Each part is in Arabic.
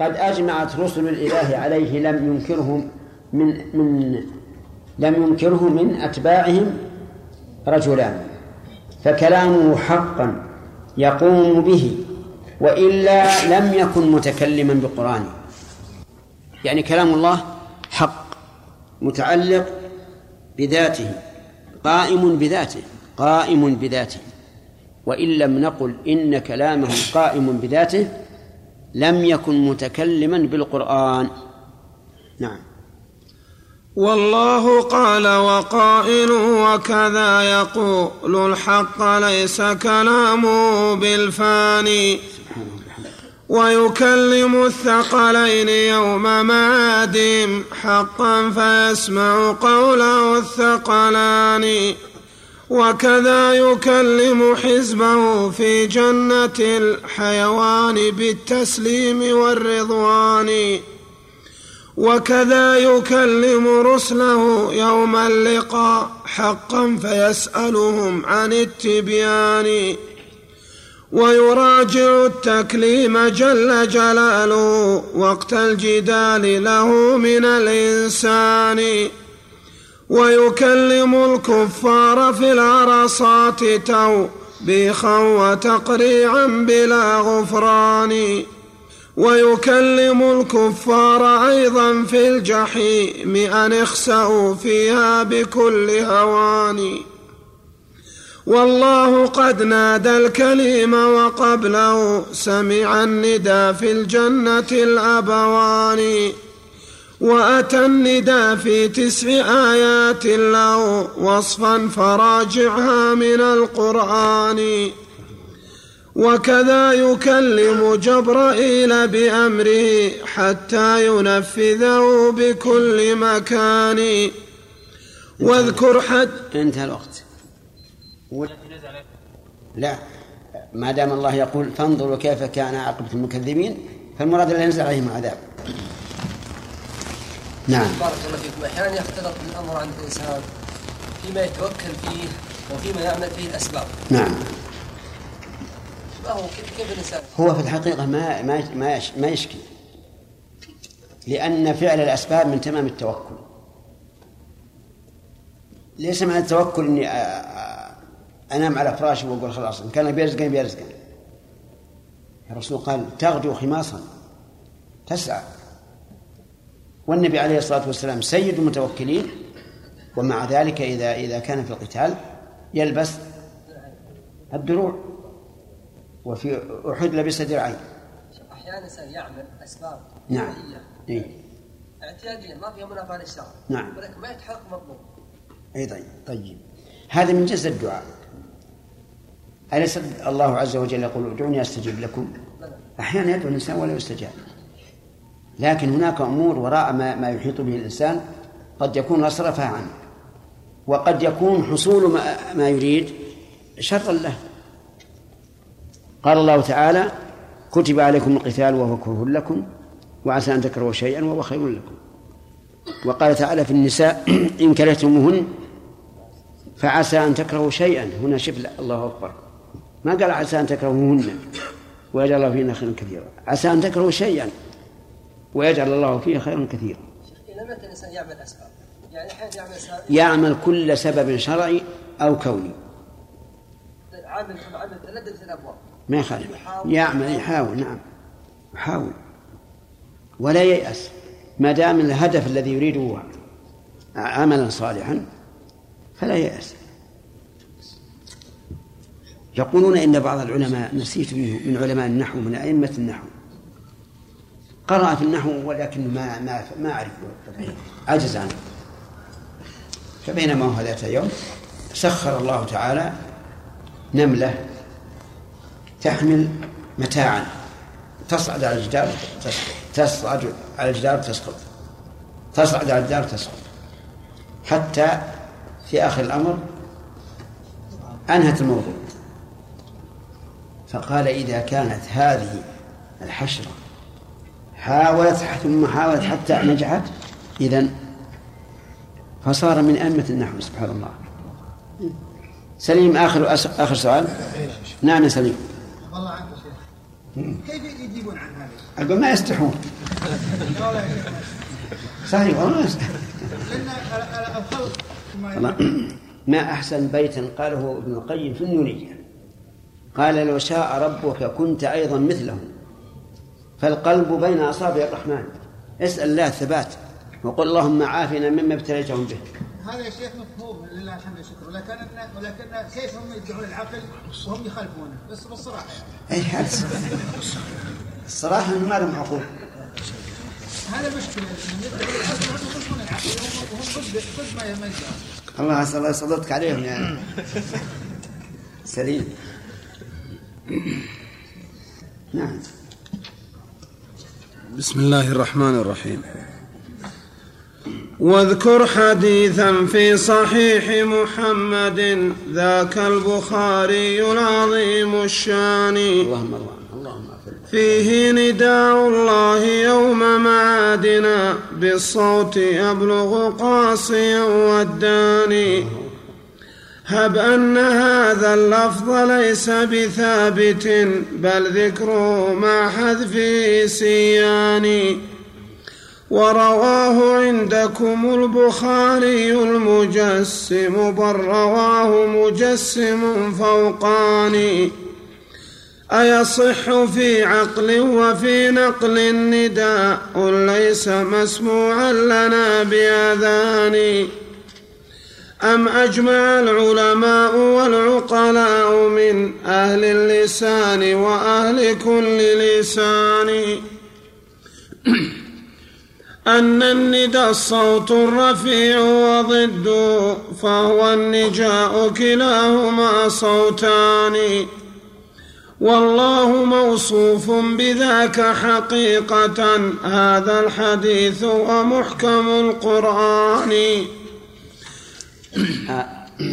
قد أجمعت رسل الإله عليه لم ينكرهم من من لم ينكره من أتباعهم رجلان فكلامه حقا يقوم به وإلا لم يكن متكلما بقرآنه. يعني كلام الله حق متعلق بذاته قائم بذاته قائم بذاته. وإن لم نقل إن كلامه قائم بذاته لم يكن متكلما بالقرآن. نعم. والله قال وقائل وكذا يقول الحق ليس كلامه بالفاني. ويكلم الثقلين يوم معادهم حقا فيسمع قوله الثقلان. وكذا يكلم حزبه في جنة الحيوان بالتسليم والرضوان. وكذا يكلم رسله يوم اللقاء حقا فيسألهم عن التبيان. ويراجع التكليم جل جلاله وقت الجدال له من الإنسان. ويكلم الكفار في العرصات توبيخا وتقريعا بلا غفران. ويكلم الكفار أيضا في الجحيم أن اخسأوا فيها بكل هوان. والله قد نادى الكليم وقبله سمع الندى في الجنة الأبوان. وأتى الندى في تسع آيات له وصفا فراجعها من القرآن. وكذا يكلم جبرائيل بأمره حتى ينفذه بكل مكان. واذكر حد انتهى الوقت. لا ما دام الله يقول فانظروا كيف كان عاقبة المكذبين فالمراد لا ينزل عليهم عذاب نعم. بارك الله فيكم. أحيانا يختلط الأمر عند الإنسان فيما يتوكل فيه وفيما يعمل فيه الأسباب. نعم. ما هو كيف الإنسان؟ هو في الحقيقة ما ما ما ما يشكي. لأن فعل الأسباب من تمام التوكل. ليس معنى التوكل إني أنام على فراشي وأقول خلاص إن كان بيرزقني بيرزقني. الرسول قال تغدو خماصا. تسعى. والنبي عليه الصلاة والسلام سيد المتوكلين ومع ذلك إذا إذا كان في القتال يلبس الدروع وفي أحد لبس درعين. أحيانا الانسان يعمل أسباب نعم. إيه؟ اعتياديا ما فيها منافاة للشرع. نعم. ولكن ما يتحقق مطلوب. أي طيب. طيب. هذا من جنس الدعاء. أليس الله عز وجل يقول ادعوني أستجيب لكم؟ أحيانا يدعو الإنسان ولا يستجاب. لكن هناك أمور وراء ما, ما يحيط به الإنسان قد يكون أصرفها عنه وقد يكون حصول ما, ما يريد شرا له. قال الله تعالى كتب عليكم القتال وهو كره لكم وعسى أن تكرهوا شيئا وهو خير لكم. وقال تعالى في النساء إن كرهتموهن فعسى أن تكرهوا شيئا. هنا شف الله أكبر. ما قال عسى أن تكرهوهن؟ ويجعل الله فينا خيرا كثيرا. عسى أن تكرهوا شيئا. ويجعل الله فيه خيرا كثيرا. الإنسان يعمل؟ يعني يعمل يعمل كل سبب شرعي أو كوني. عامل عامل تلدد في الأبواب. ما يخالف. يعمل يحاول نعم. يحاول. ولا ييأس. ما دام الهدف الذي يريده عملا صالحا فلا ييأس. يقولون إن بعض العلماء نسيت منه من علماء النحو من أئمة النحو قرأ في النحو ولكن ما ما ما أعرف عجز عنه فبينما هو ذات يوم سخر الله تعالى نملة تحمل متاعا. تصعد على الجدار تصعد على الجدار تسقط. تصعد على الجدار تسقط. حتى في آخر الأمر أنهت الموضوع. فقال إذا كانت هذه الحشرة حاولت ثم حاولت حتى نجحت. إذا فصار من أئمة النحو سبحان الله. سليم آخر آخر سؤال. نعم يا سليم. الله عنك شيخ. كيف يجيبون عن هذا؟ أقول ما يستحون. صحيح والله ما يستحون. ما أحسن بيتا قاله ابن القيم في النونية. قال لو شاء ربك كنت أيضا مثلهم فالقلب بين أصابع الرحمن. اسأل الله الثبات وقل اللهم عافنا مما ابتليتهم به. هذا يا شيخ مفهوم لله الحمد والشكر. ولكن ولكن كيف هم يدعون العقل وهم يخالفونه؟ بس بالصراحة يعني. اي الصراحة إنه ما لهم عقول هذا مشكلة. يدعون العقل وهم ضد ما الله عسى الله يسلطك عليهم يعني. سليم. نعم. بسم الله الرحمن الرحيم. واذكر حديثا في صحيح محمد ذاك البخاري العظيم الشان. اللهم اللهم فيه نداء الله يوم معادنا بالصوت يبلغ قاصيا والداني. هب أن هذا اللفظ ليس بثابت بل ذكره مع حذف سيان ورواه عندكم البخاري المجسم بل رواه مجسم فوقاني. أيصح في عقل وفي نقل نداء ليس مسموعا لنا بأذان أم أجمع العلماء والعقلاء من أهل اللسان وأهل كل لسان؟ أن الندى الصوت الرفيع وضده فهو النجاء كلاهما صوتان. والله موصوف بذاك حقيقة هذا الحديث ومحكم القرآن.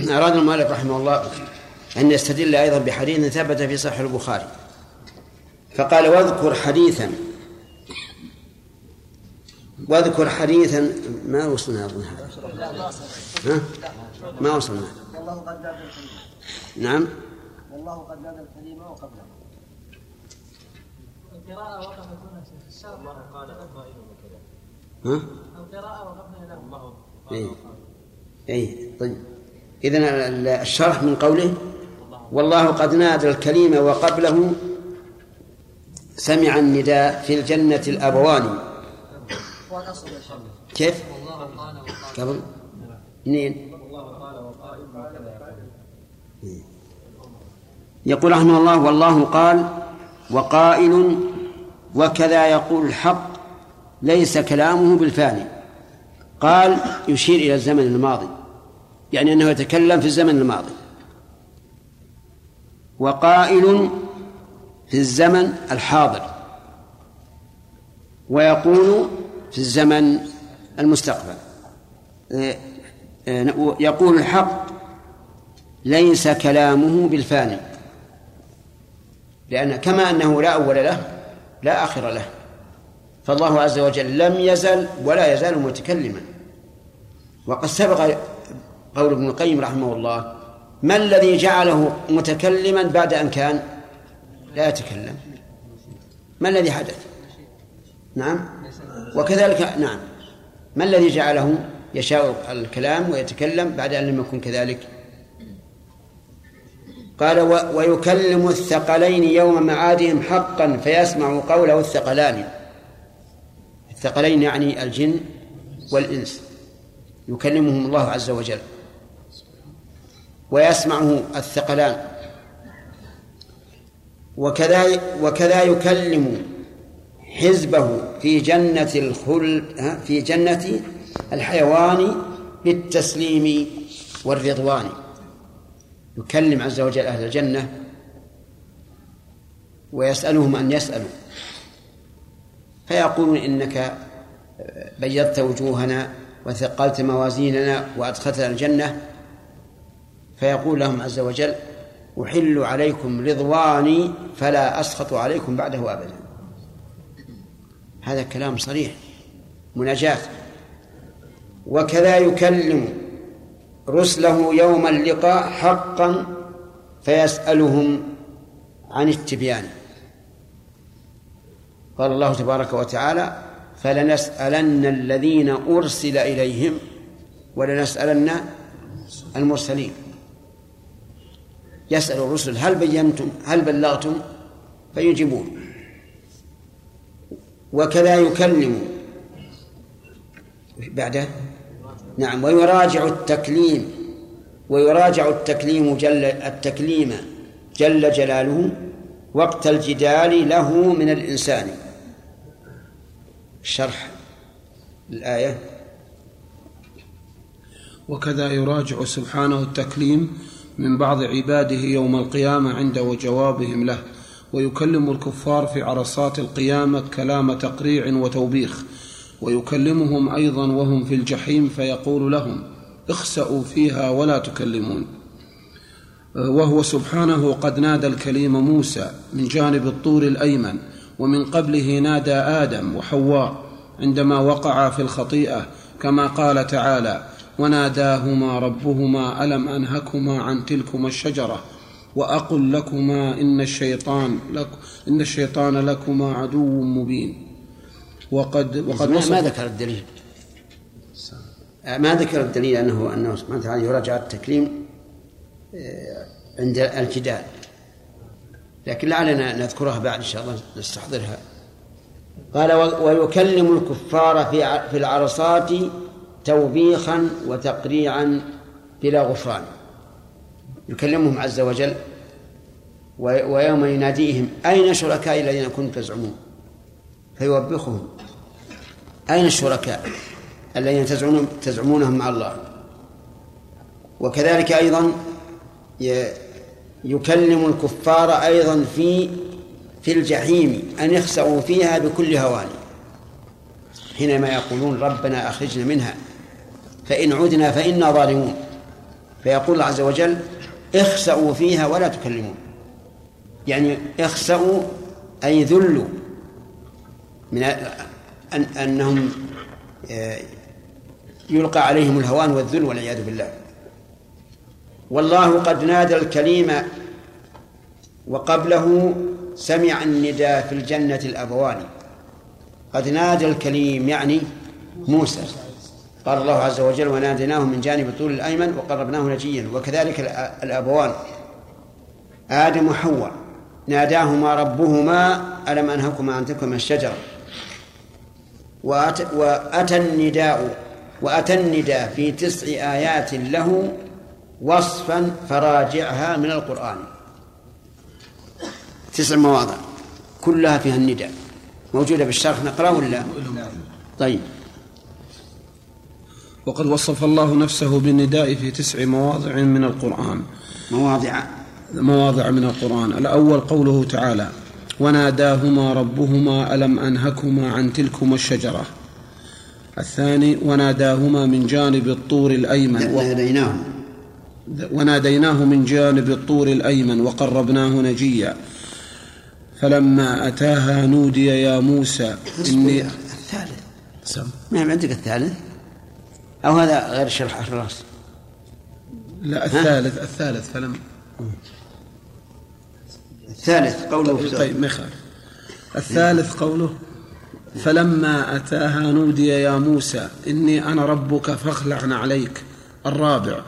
أراد المؤلف رحمه الله أن يستدل أيضا بحديث ثبت في صحيح البخاري. فقال واذكر حديثا واذكر حديثا ما وصلنا أظن هذا ها؟ ما وصلنا. والله قد نعم. والله قد نادى الكلمة وقبله القراءة وقفت هنا شيخ الله قال ها؟ القراءة وقفنا الله اي طيب اذا الشرح من قوله والله قد نادى الكليم وقبله سمع النداء في الجنة الأبوان كيف؟ قبل منين؟ يقول رحمه الله والله قال وقائل وكذا يقول الحق ليس كلامه بالفاني قال يشير إلى الزمن الماضي يعني أنه يتكلم في الزمن الماضي. وقائل في الزمن الحاضر ويقول في الزمن المستقبل. آه، آه، يقول الحق ليس كلامه بالفاني لأن كما أنه لا أول له لا آخر له. فالله عز وجل لم يزل ولا يزال متكلما. وقد سبق قول ابن القيم رحمه الله ما الذي جعله متكلما بعد أن كان؟ لا يتكلم. ما الذي حدث؟ نعم. وكذلك نعم. ما الذي جعله؟ يشاء الكلام ويتكلم بعد أن لم يكن كذلك. قال ويكلم الثقلين يوم معادهم حقا فيسمع قوله الثقلان. الثقلين يعني الجن والإنس. يكلمهم الله عز وجل ويسمعه الثقلان وكذا وكذا يكلم حزبه في جنة الخلد في جنة الحيوان بالتسليم والرضوان. يكلم عز وجل أهل الجنة ويسألهم أن يسألوا. فيقولون إنك بيضت وجوهنا وثقلت موازيننا وأدخلتنا الجنة فيقول لهم عز وجل أحل عليكم رضواني فلا أسخط عليكم بعده أبدا. هذا كلام صريح مناجاة. وكذا يكلم رسله يوم اللقاء حقا فيسألهم عن التبيان. قال الله تبارك وتعالى فلنسألن الذين أرسل إليهم ولنسألن المرسلين. يسأل الرسل هل بينتم هل بلغتم؟ فيجيبون. وكذا يكلم. بعده نعم. ويراجع التكليم ويراجع التكليم جل التكليم جل جلاله وقت الجدال له من الإنسان. شرح الآية. وكذا يراجع سبحانه التكليم من بعض عباده يوم القيامة عند وجوابهم له ويكلم الكفار في عرصات القيامة كلام تقريع وتوبيخ ويكلمهم أيضا وهم في الجحيم فيقول لهم اخسأوا فيها ولا تكلمون. وهو سبحانه قد نادى الكليم موسى من جانب الطور الأيمن ومن قبله نادى آدم وحواء عندما وقعا في الخطيئة كما قال تعالى وناداهما ربهما ألم أنهكما عن تلكما الشجرة؟ وأقل لكما إن الشيطان لك إن الشيطان لكما عدو مبين. وقد وقد ما, ذكر الدليل؟ ما ذكر الدليل أنه أنه سبحانه وتعالى يراجع التكريم آه، عند الجدال. لكن لعلنا نذكرها بعد إن شاء الله نستحضرها. قال ويكلم الكفار في في العرصات توبيخا وتقريعا بلا غفران. يكلمهم عز وجل ويوم يناديهم أين شركائي الذين كنتم تزعمون؟ فيوبخهم أين الشركاء الذين تزعمون تزعمونهم مع الله؟ وكذلك أيضا يكلم الكفار أيضا في في الجحيم أن يخسأوا فيها بكل هوان. حينما يقولون ربنا أخرجنا منها فإن عدنا فإنا ظالمون. فيقول الله عز وجل اخسأوا فيها ولا تكلمون. يعني اخسأوا أي ذلوا من أن أنهم آه، يلقى عليهم الهوان والذل والعياذ بالله. والله قد نادى الكليم وقبله سمع النداء في الجنة الأبوان. قد نادى الكليم يعني موسى. قال الله عز وجل وناديناه من جانب الطول الأيمن وقربناه نجيا وكذلك الأبوان. آدم وحواء. ناداهما ربهما ألم أنهكما عن تلكما الشجرة؟ وأتى النداء وأتى النداء في تسع آيات له وصفا فراجعها من القرآن. تسع مواضع. كلها فيها النداء. موجودة بالشرح نقرأ ولا طيب. وقد وصف الله نفسه بالنداء في تسع مواضع من القرآن. مواضع. مواضع من القرآن. الأول قوله تعالى وناداهما ربهما ألم أنهكما عن تلكما الشجرة. الثاني وناداهما من جانب الطور الأيمن. وناديناه وناديناه من جانب الطور الأيمن وقربناه نجيا. فلما أتاها نودي يا موسى إني الثالث. سم ما عندك الثالث. أو هذا غير شرح الراس. لا الثالث الثالث فلم الثالث قوله طيب ما يخالف. الثالث قوله فلما أتاها نودي يا موسى إني أنا ربك فاخلع عليك الرابع.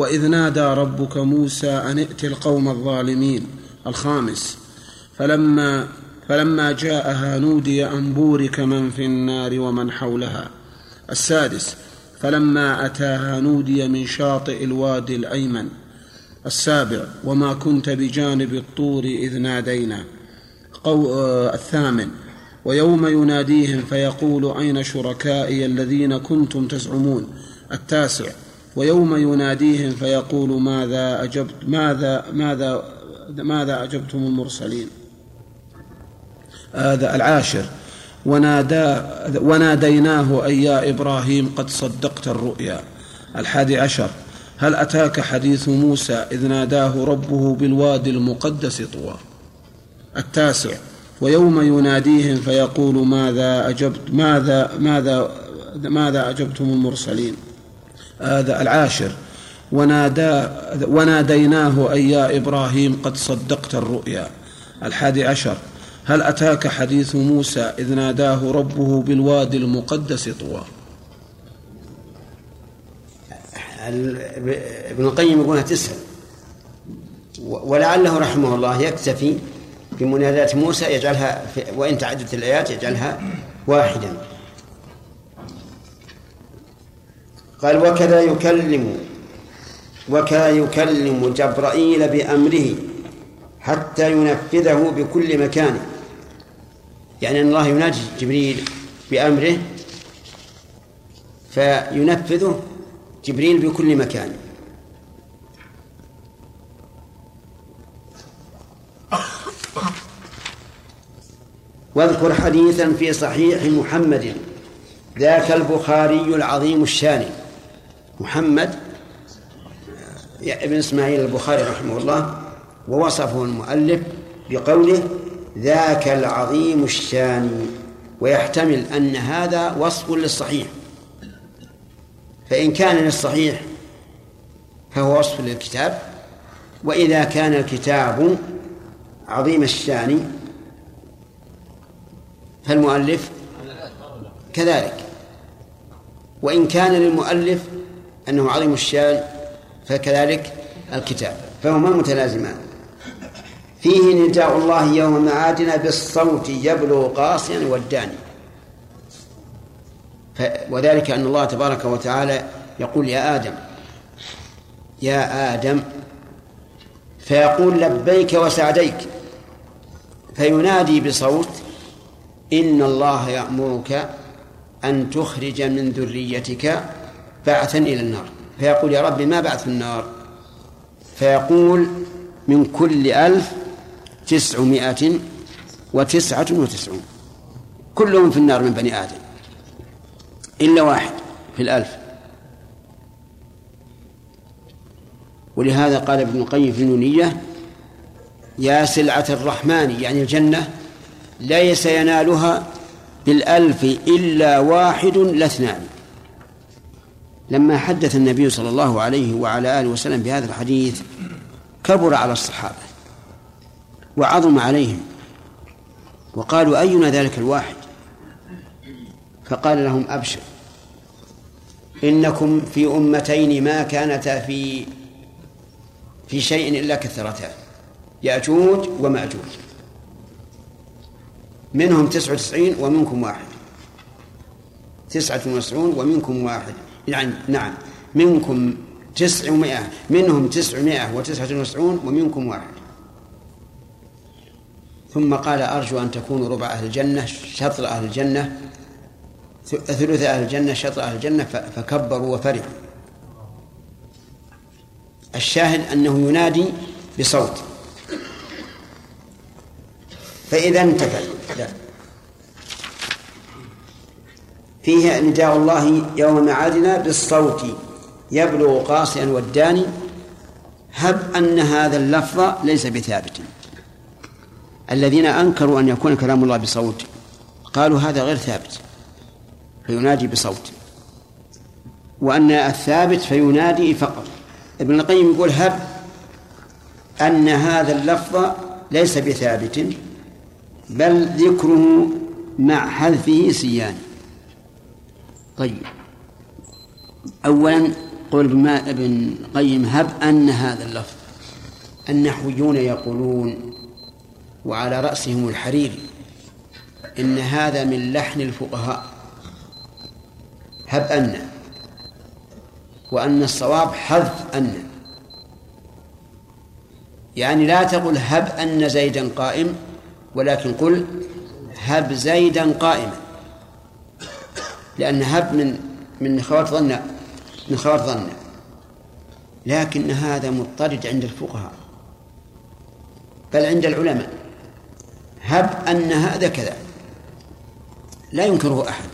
وإذ نادى ربك موسى أن ائت القوم الظالمين الخامس. فلما فلما جاءها نودي أن بورك من في النار ومن حولها. السادس. فلما أتاها نودي من شاطئ الوادي الأيمن. السابع. وما كنت بجانب الطور إذ نادينا. قو آه الثامن. ويوم يناديهم فيقول أين شركائي الذين كنتم تزعمون؟ التاسع. ويوم يناديهم فيقول ماذا أجبت ماذا ماذا ماذا أجبتم المرسلين؟ هذا العاشر. ونادى وناديناه أي يا إبراهيم قد صدقت الرؤيا. الحادي عشر. هل أتاك حديث موسى إذ ناداه ربه بالوادي المقدس طوى؟ التاسع. ويوم يناديهم فيقول ماذا أجبت ماذا ماذا ماذا أجبتم المرسلين؟ هذا العاشر. ونادى وناديناه أي يا إبراهيم قد صدقت الرؤيا. الحادي عشر. هل أتاك حديث موسى إذ ناداه ربه بالوادي المقدس طوى؟ ابن القيم يقولها تسهل ولعله رحمه الله يكتفي بمناداة موسى يجعلها وإن تعددت الآيات يجعلها واحدا. قال وكذا يكلم وكذا يكلم جبرائيل بأمره حتى ينفذه بكل مكان. يعني أن الله يناجي جبريل بأمره فينفذه جبريل بكل مكان. واذكر حديثا في صحيح محمد ذاك البخاري العظيم الشان. محمد ابن إسماعيل البخاري رحمه الله ووصفه المؤلف بقوله ذاك العظيم الشان ويحتمل أن هذا وصف للصحيح. فإن كان للصحيح فهو وصف للكتاب وإذا كان الكتاب عظيم الشان فالمؤلف كذلك. وإن كان للمؤلف أنه عظيم الشان فكذلك الكتاب فهما متلازمان. فيه نداء الله يوم معادنا بالصوت يبلغ قاصيا والداني. وذلك أن الله تبارك وتعالى يقول يا آدم يا آدم فيقول لبيك وسعديك فينادي بصوت إن الله يأمرك أن تخرج من ذريتك بعثا إلى النار. فيقول يا رب ما بعث النار؟ فيقول من كل ألف تسعمائة وتسعة وتسعون. كلهم في النار من بني آدم. إلا واحد في الألف. ولهذا قال ابن القيم في النونية يا سلعة الرحمن يعني الجنة ليس ينالها بالألف إلا واحد لا اثنان لما حدث النبي صلى الله عليه وعلى آله وسلم بهذا الحديث كبر على الصحابة وعظم عليهم وقالوا أينا ذلك الواحد؟ فقال لهم أبشر إنكم في أمتين ما كانتا في في شيء إلا كثرتا يأجوج ومأجوج. منهم تسعة وتسعين ومنكم واحد. تسعة وتسعون ومنكم واحد. يعني نعم. منكم تسعمائة منهم تسعمائة وتسعة وتسعون ومنكم واحد. ثم قال أرجو أن تكونوا ربع أهل الجنة شطر أهل الجنة ثلث أهل الجنة شطر أهل الجنة فكبروا وفرحوا. الشاهد أنه ينادي بصوت. فإذا انتفى. فيه نداء الله يوم معادنا بالصوت يبلغ قاصيا والداني هب أن هذا اللفظ ليس بثابت. الذين أنكروا أن يكون كلام الله بصوت قالوا هذا غير ثابت فينادي بصوت. وأن الثابت فينادي فقط. ابن القيم يقول هب أن هذا اللفظ ليس بثابت بل ذكره مع حذفه سيان طيب. أولا قول ابن قيم هب أن هذا اللفظ النحويون يقولون وعلى رأسهم الحريري إن هذا من لحن الفقهاء. هب أن وأن الصواب حذف أن. يعني لا تقل هب أن زيدا قائم ولكن قل هب زيدا قائما. لأن هب من من خوات ظن من ظن لكن هذا مضطرد عند الفقهاء. بل عند العلماء. هب أن هذا كذا. لا ينكره أحد.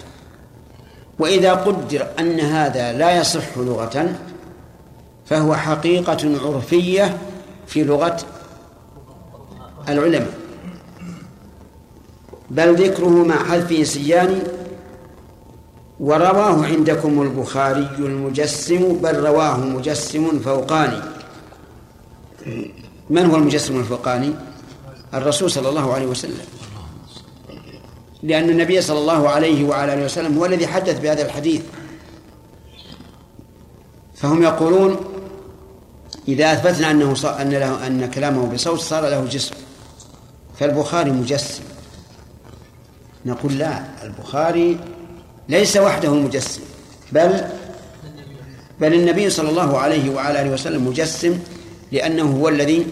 وإذا قدر أن هذا لا يصح لغة فهو حقيقة عرفية في لغة العلماء. بل ذكره مع حذفه سيان ورواه عندكم البخاري المجسم بل رواه مجسم فوقاني. من هو المجسم الفوقاني؟ الرسول صلى الله عليه وسلم. لأن النبي صلى الله عليه وعلى آله وسلم هو الذي حدث بهذا الحديث. فهم يقولون إذا أثبتنا أنه. أن له أن كلامه بصوت صار له جسم. فالبخاري مجسم. نقول لا البخاري ليس وحده مجسم بل بل النبي صلى الله عليه وعلى آله وسلم مجسم لأنه هو الذي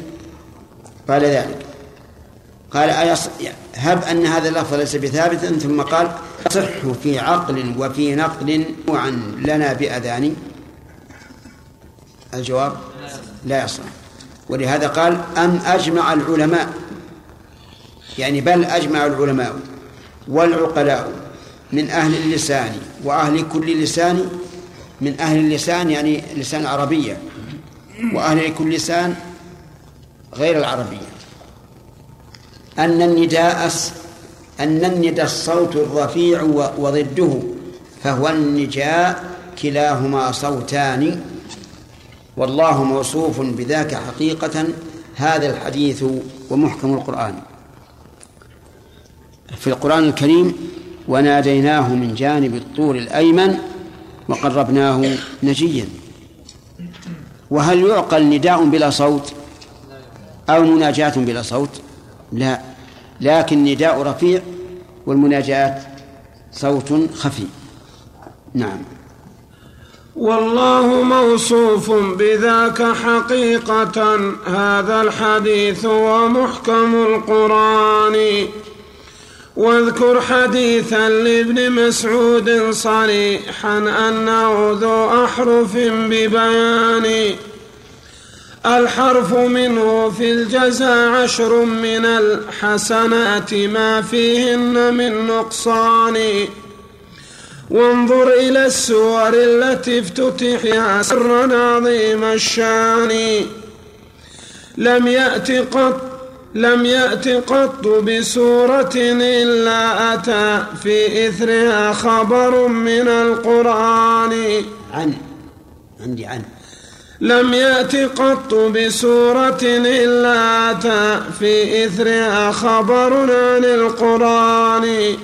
قال ذلك. قال أيص... هب أن هذا اللفظ ليس بثابت ثم قال صح في عقل وفي نقل عن لنا بأذان. الجواب لا يصح. ولهذا قال أم أجمع العلماء يعني بل أجمع العلماء والعقلاء. من أهل اللسان وأهل كل لسان من أهل اللسان يعني لسان العربية وأهل كل لسان غير العربية. أن النداء أن النداء الصوت الرفيع وضده فهو النجاء كلاهما صوتان. والله موصوف بذاك حقيقة هذا الحديث ومحكم القرآن. في القرآن الكريم وناديناه من جانب الطور الأيمن وقربناه نجيا. وهل يعقل نداء بلا صوت أو مناجاة بلا صوت؟ لا. لكن نداء رفيع والمناجاة صوت خفي. نعم. والله موصوف بذاك حقيقة هذا الحديث ومحكم القرآن. واذكر حديثا لابن مسعود صريحا أنه ذو أحرف ببيان. الحرف منه في الجزاء عشر من الحسنات ما فيهن من نقصان. وانظر إلى السور التي افتتحها سرا عظيم الشان. لم يأت قط لم يأت قط بسورة إلا أتى في إثرها خبر من القرآن. عن عندي عن. لم يأت قط بسورة إلا أتى في إثرها خبر عن القرآن.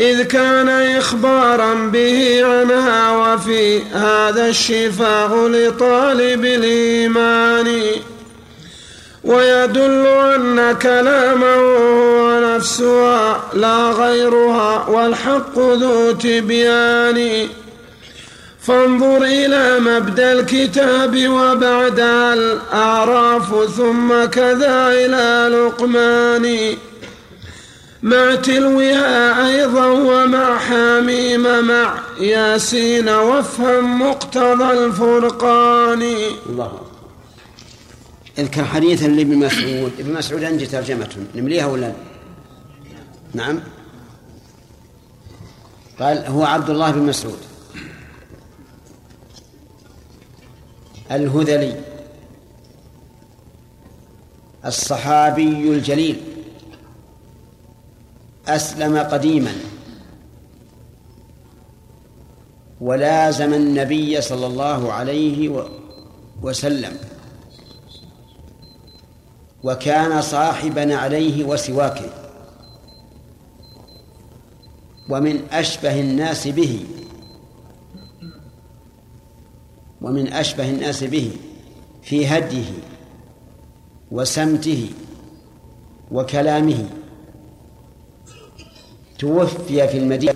إذ كان إخبارا به عنها وفي هذا الشفاء لطالب الإيمان. ويدل أن كلامه هو نفسها لا غيرها والحق ذو تبيان فانظر إلى مبدأ الكتاب وبعد الأعراف ثم كذا إلى لقمان. مع تلوها أيضا ومع حميم مع ياسين وافهم مقتضى الفرقان. الله اذكر حديثا لابن مسعود ابن مسعود عندي ترجمته نمليها ولا؟ نعم. قال هو عبد الله بن مسعود. الهذلي. الصحابي الجليل. أسلم قديما. ولازم النبي صلى الله عليه وسلم. وكان صاحبا عليه وسواكه ومن أشبه الناس به ومن أشبه الناس به في هديه وسمته وكلامه. توفي في المدينة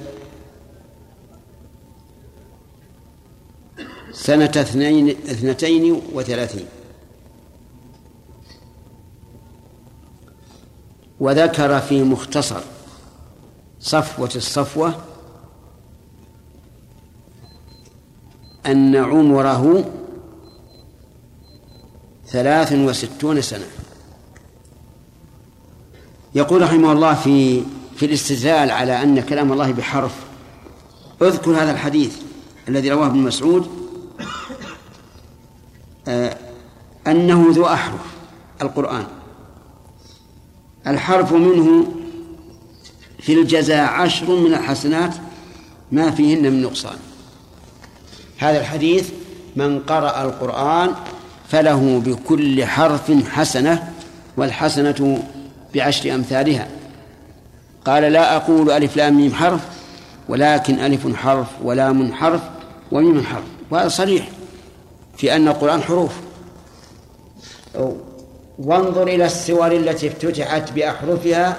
سنة اثنين اثنتين وثلاثين. وذكر في مختصر صفوة الصفوة أن عمره ثلاث وستون سنة. يقول رحمه الله في في الاستدلال على أن كلام الله بحرف اذكر هذا الحديث الذي رواه ابن مسعود آه أنه ذو أحرف القرآن. الحرف منه في الجزاء عشر من الحسنات ما فيهن من نقصان. هذا الحديث من قرأ القرآن فله بكل حرف حسنة والحسنة بعشر أمثالها. قال لا أقول ألف لام ميم حرف ولكن ألف حرف ولام حرف وميم حرف وهذا صريح في أن القرآن حروف. وانظر إلى السور التي افتتحت بأحرفها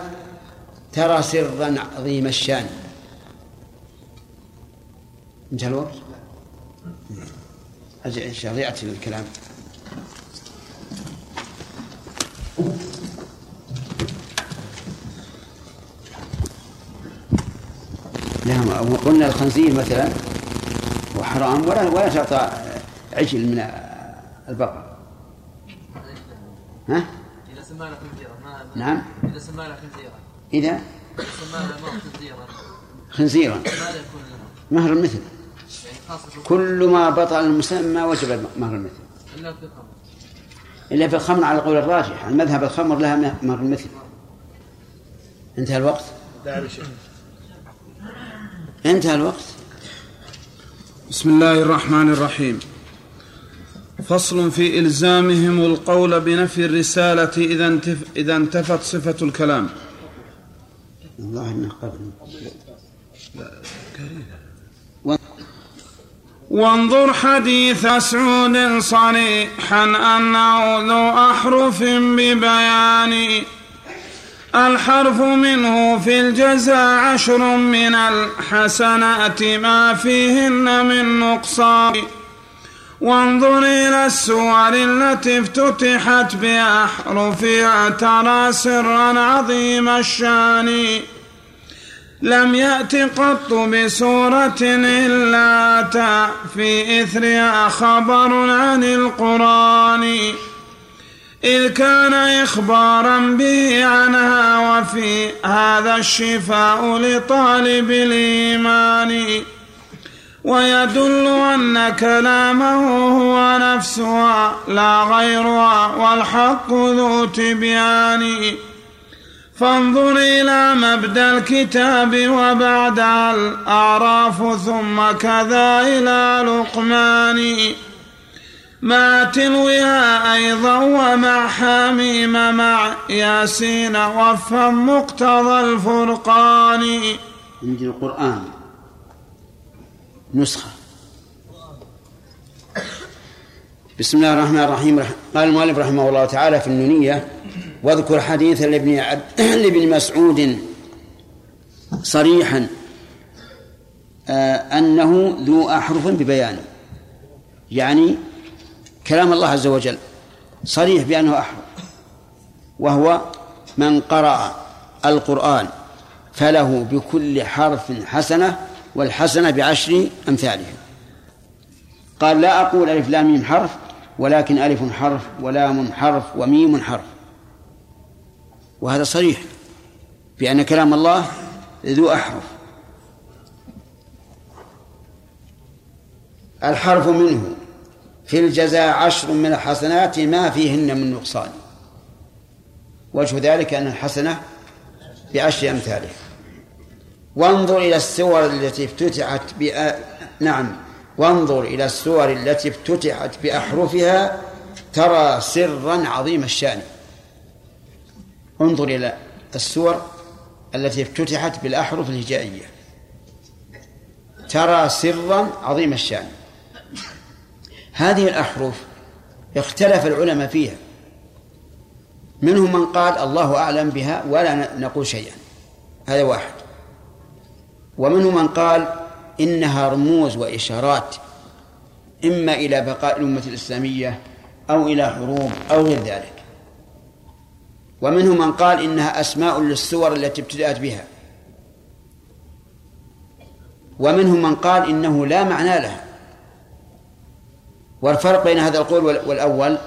ترى سرا عظيم الشأن. انتهى الوقت أجل شريعة الكلام؟ نعم قلنا الخنزير مثلا هو حرام ولا ولا تعطى عجل من البقر. ها؟ إذا سمانا خنزيرا ما نعم. إذا سمانا خنزيرا إذا؟ إذا سمانا ما خنزيرا خنزيرا ماذا يكون لنا؟ مهر المثل. يعني خاصة كل ما بطل المسمى وجب مهر المثل. إلا في الخمر. إلا في الخمر على القول الراجح. المذهب الخمر لها مهر المثل. انتهى الوقت؟ انتهى الوقت. بسم الله الرحمن الرحيم. فصل في إلزامهم القول بنفي الرسالة إذا انتف إذا انتفت صفة الكلام. قبل. وانظر حديث مسعود صريحا أنه ذو أحرف ببيان. الحرف منه في الجزاء عشر من الحسنات ما فيهن من نقصان. وانظر إلى السور التي افتتحت بأحرفها ترى سرا عظيم الشأن. لم يأت قط بسورة إلا أتى في إثرها خبر عن القرآن إذ كان إخبارا به عنها وفي هذا الشفاء لطالب الإيمان. ويدل أن كلامه هو نفسها لا غيرها والحق ذو تبيان فانظر إلى مبدأ الكتاب وبعد الأعراف ثم كذا إلى لقمان. مع تلوها أيضا ومع حميم مع ياسين وفهم مقتضى الفرقان. عندي القرآن. نسخة بسم الله الرحمن الرحيم قال المؤلف رحمه الله تعالى في النونية واذكر حديثا لابن. لابن مسعود صريحا آه أنه ذو أحرف ببيان يعني كلام الله عز وجل صريح بأنه أحرف وهو من قرأ القرآن فله بكل حرف حسنة والحسنة بعشر أمثالها. قال لا أقول ألف لام ميم حرف ولكن ألف حرف ولام حرف وميم حرف. وهذا صريح بأن كلام الله ذو أحرف. الحرف منه في الجزاء عشر من الحسنات ما فيهن من نقصان. وجه ذلك أن الحسنة بعشر أمثالها. وانظر إلى السور التي افتتحت بأ... نعم. وانظر إلى السور التي افتتحت بأحرفها ترى سرا عظيم الشأن. انظر إلى السور التي افتتحت بالأحرف الهجائية. ترى سرا عظيم الشأن. هذه الأحرف اختلف العلماء فيها. منهم من قال الله أعلم بها ولا نقول شيئا. هذا واحد. ومنهم من قال إنها رموز وإشارات إما إلى بقاء الأمة الإسلامية أو إلى حروب أو غير ذلك. ومنهم من قال إنها أسماء للسور التي ابتدأت بها. ومنهم من قال إنه لا معنى لها. والفرق بين هذا القول والأول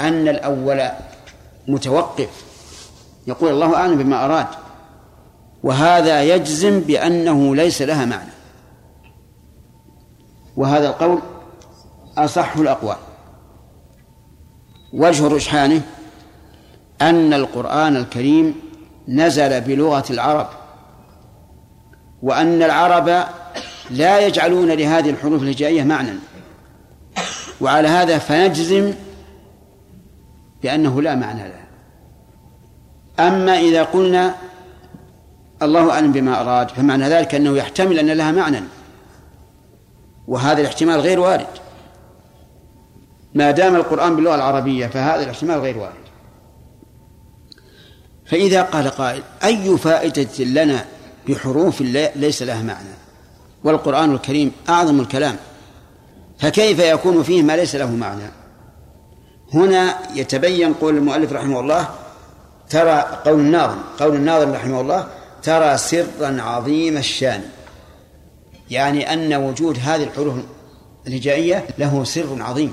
أن الأول متوقف. يقول الله أعلم بما أراد. وهذا يجزم بأنه ليس لها معنى. وهذا القول أصح الأقوال. وجه رجحانه أن القرآن الكريم نزل بلغة العرب وأن العرب لا يجعلون لهذه الحروف الهجائية معنى. وعلى هذا فنجزم بأنه لا معنى لها. أما إذا قلنا الله أعلم بما أراد فمعنى ذلك أنه يحتمل أن لها معنى. وهذا الاحتمال غير وارد. ما دام القرآن باللغة العربية فهذا الاحتمال غير وارد. فإذا قال قائل أي فائدة لنا بحروف ليس لها معنى؟ والقرآن الكريم أعظم الكلام. فكيف يكون فيه ما ليس له معنى؟ هنا يتبين قول المؤلف رحمه الله ترى قول الناظم. قول الناظم رحمه الله ترى سرا عظيم الشان. يعني أن وجود هذه الحروف الهجائية له سر عظيم.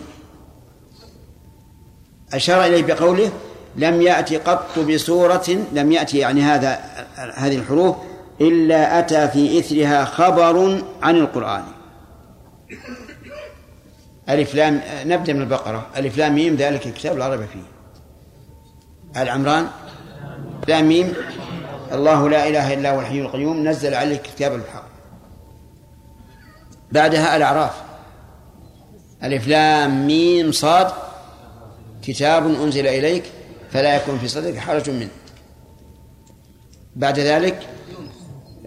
أشار إليه بقوله لم يأتي قط بسورة لم يأتي يعني هذا هذه الحروف إلا أتى في إثرها خبر عن القرآن. ألف لام نبدأ من البقرة. ألف لام ميم ذلك الكتاب ريب فيه. آل عمران؟ لام ميم؟ الله لا إله إلا هو الحي القيوم نزل عليك كتاب الحق. بعدها الأعراف. ألف لام ميم صاد كتاب أنزل إليك فلا يكون في صدرك حرج منه. بعد ذلك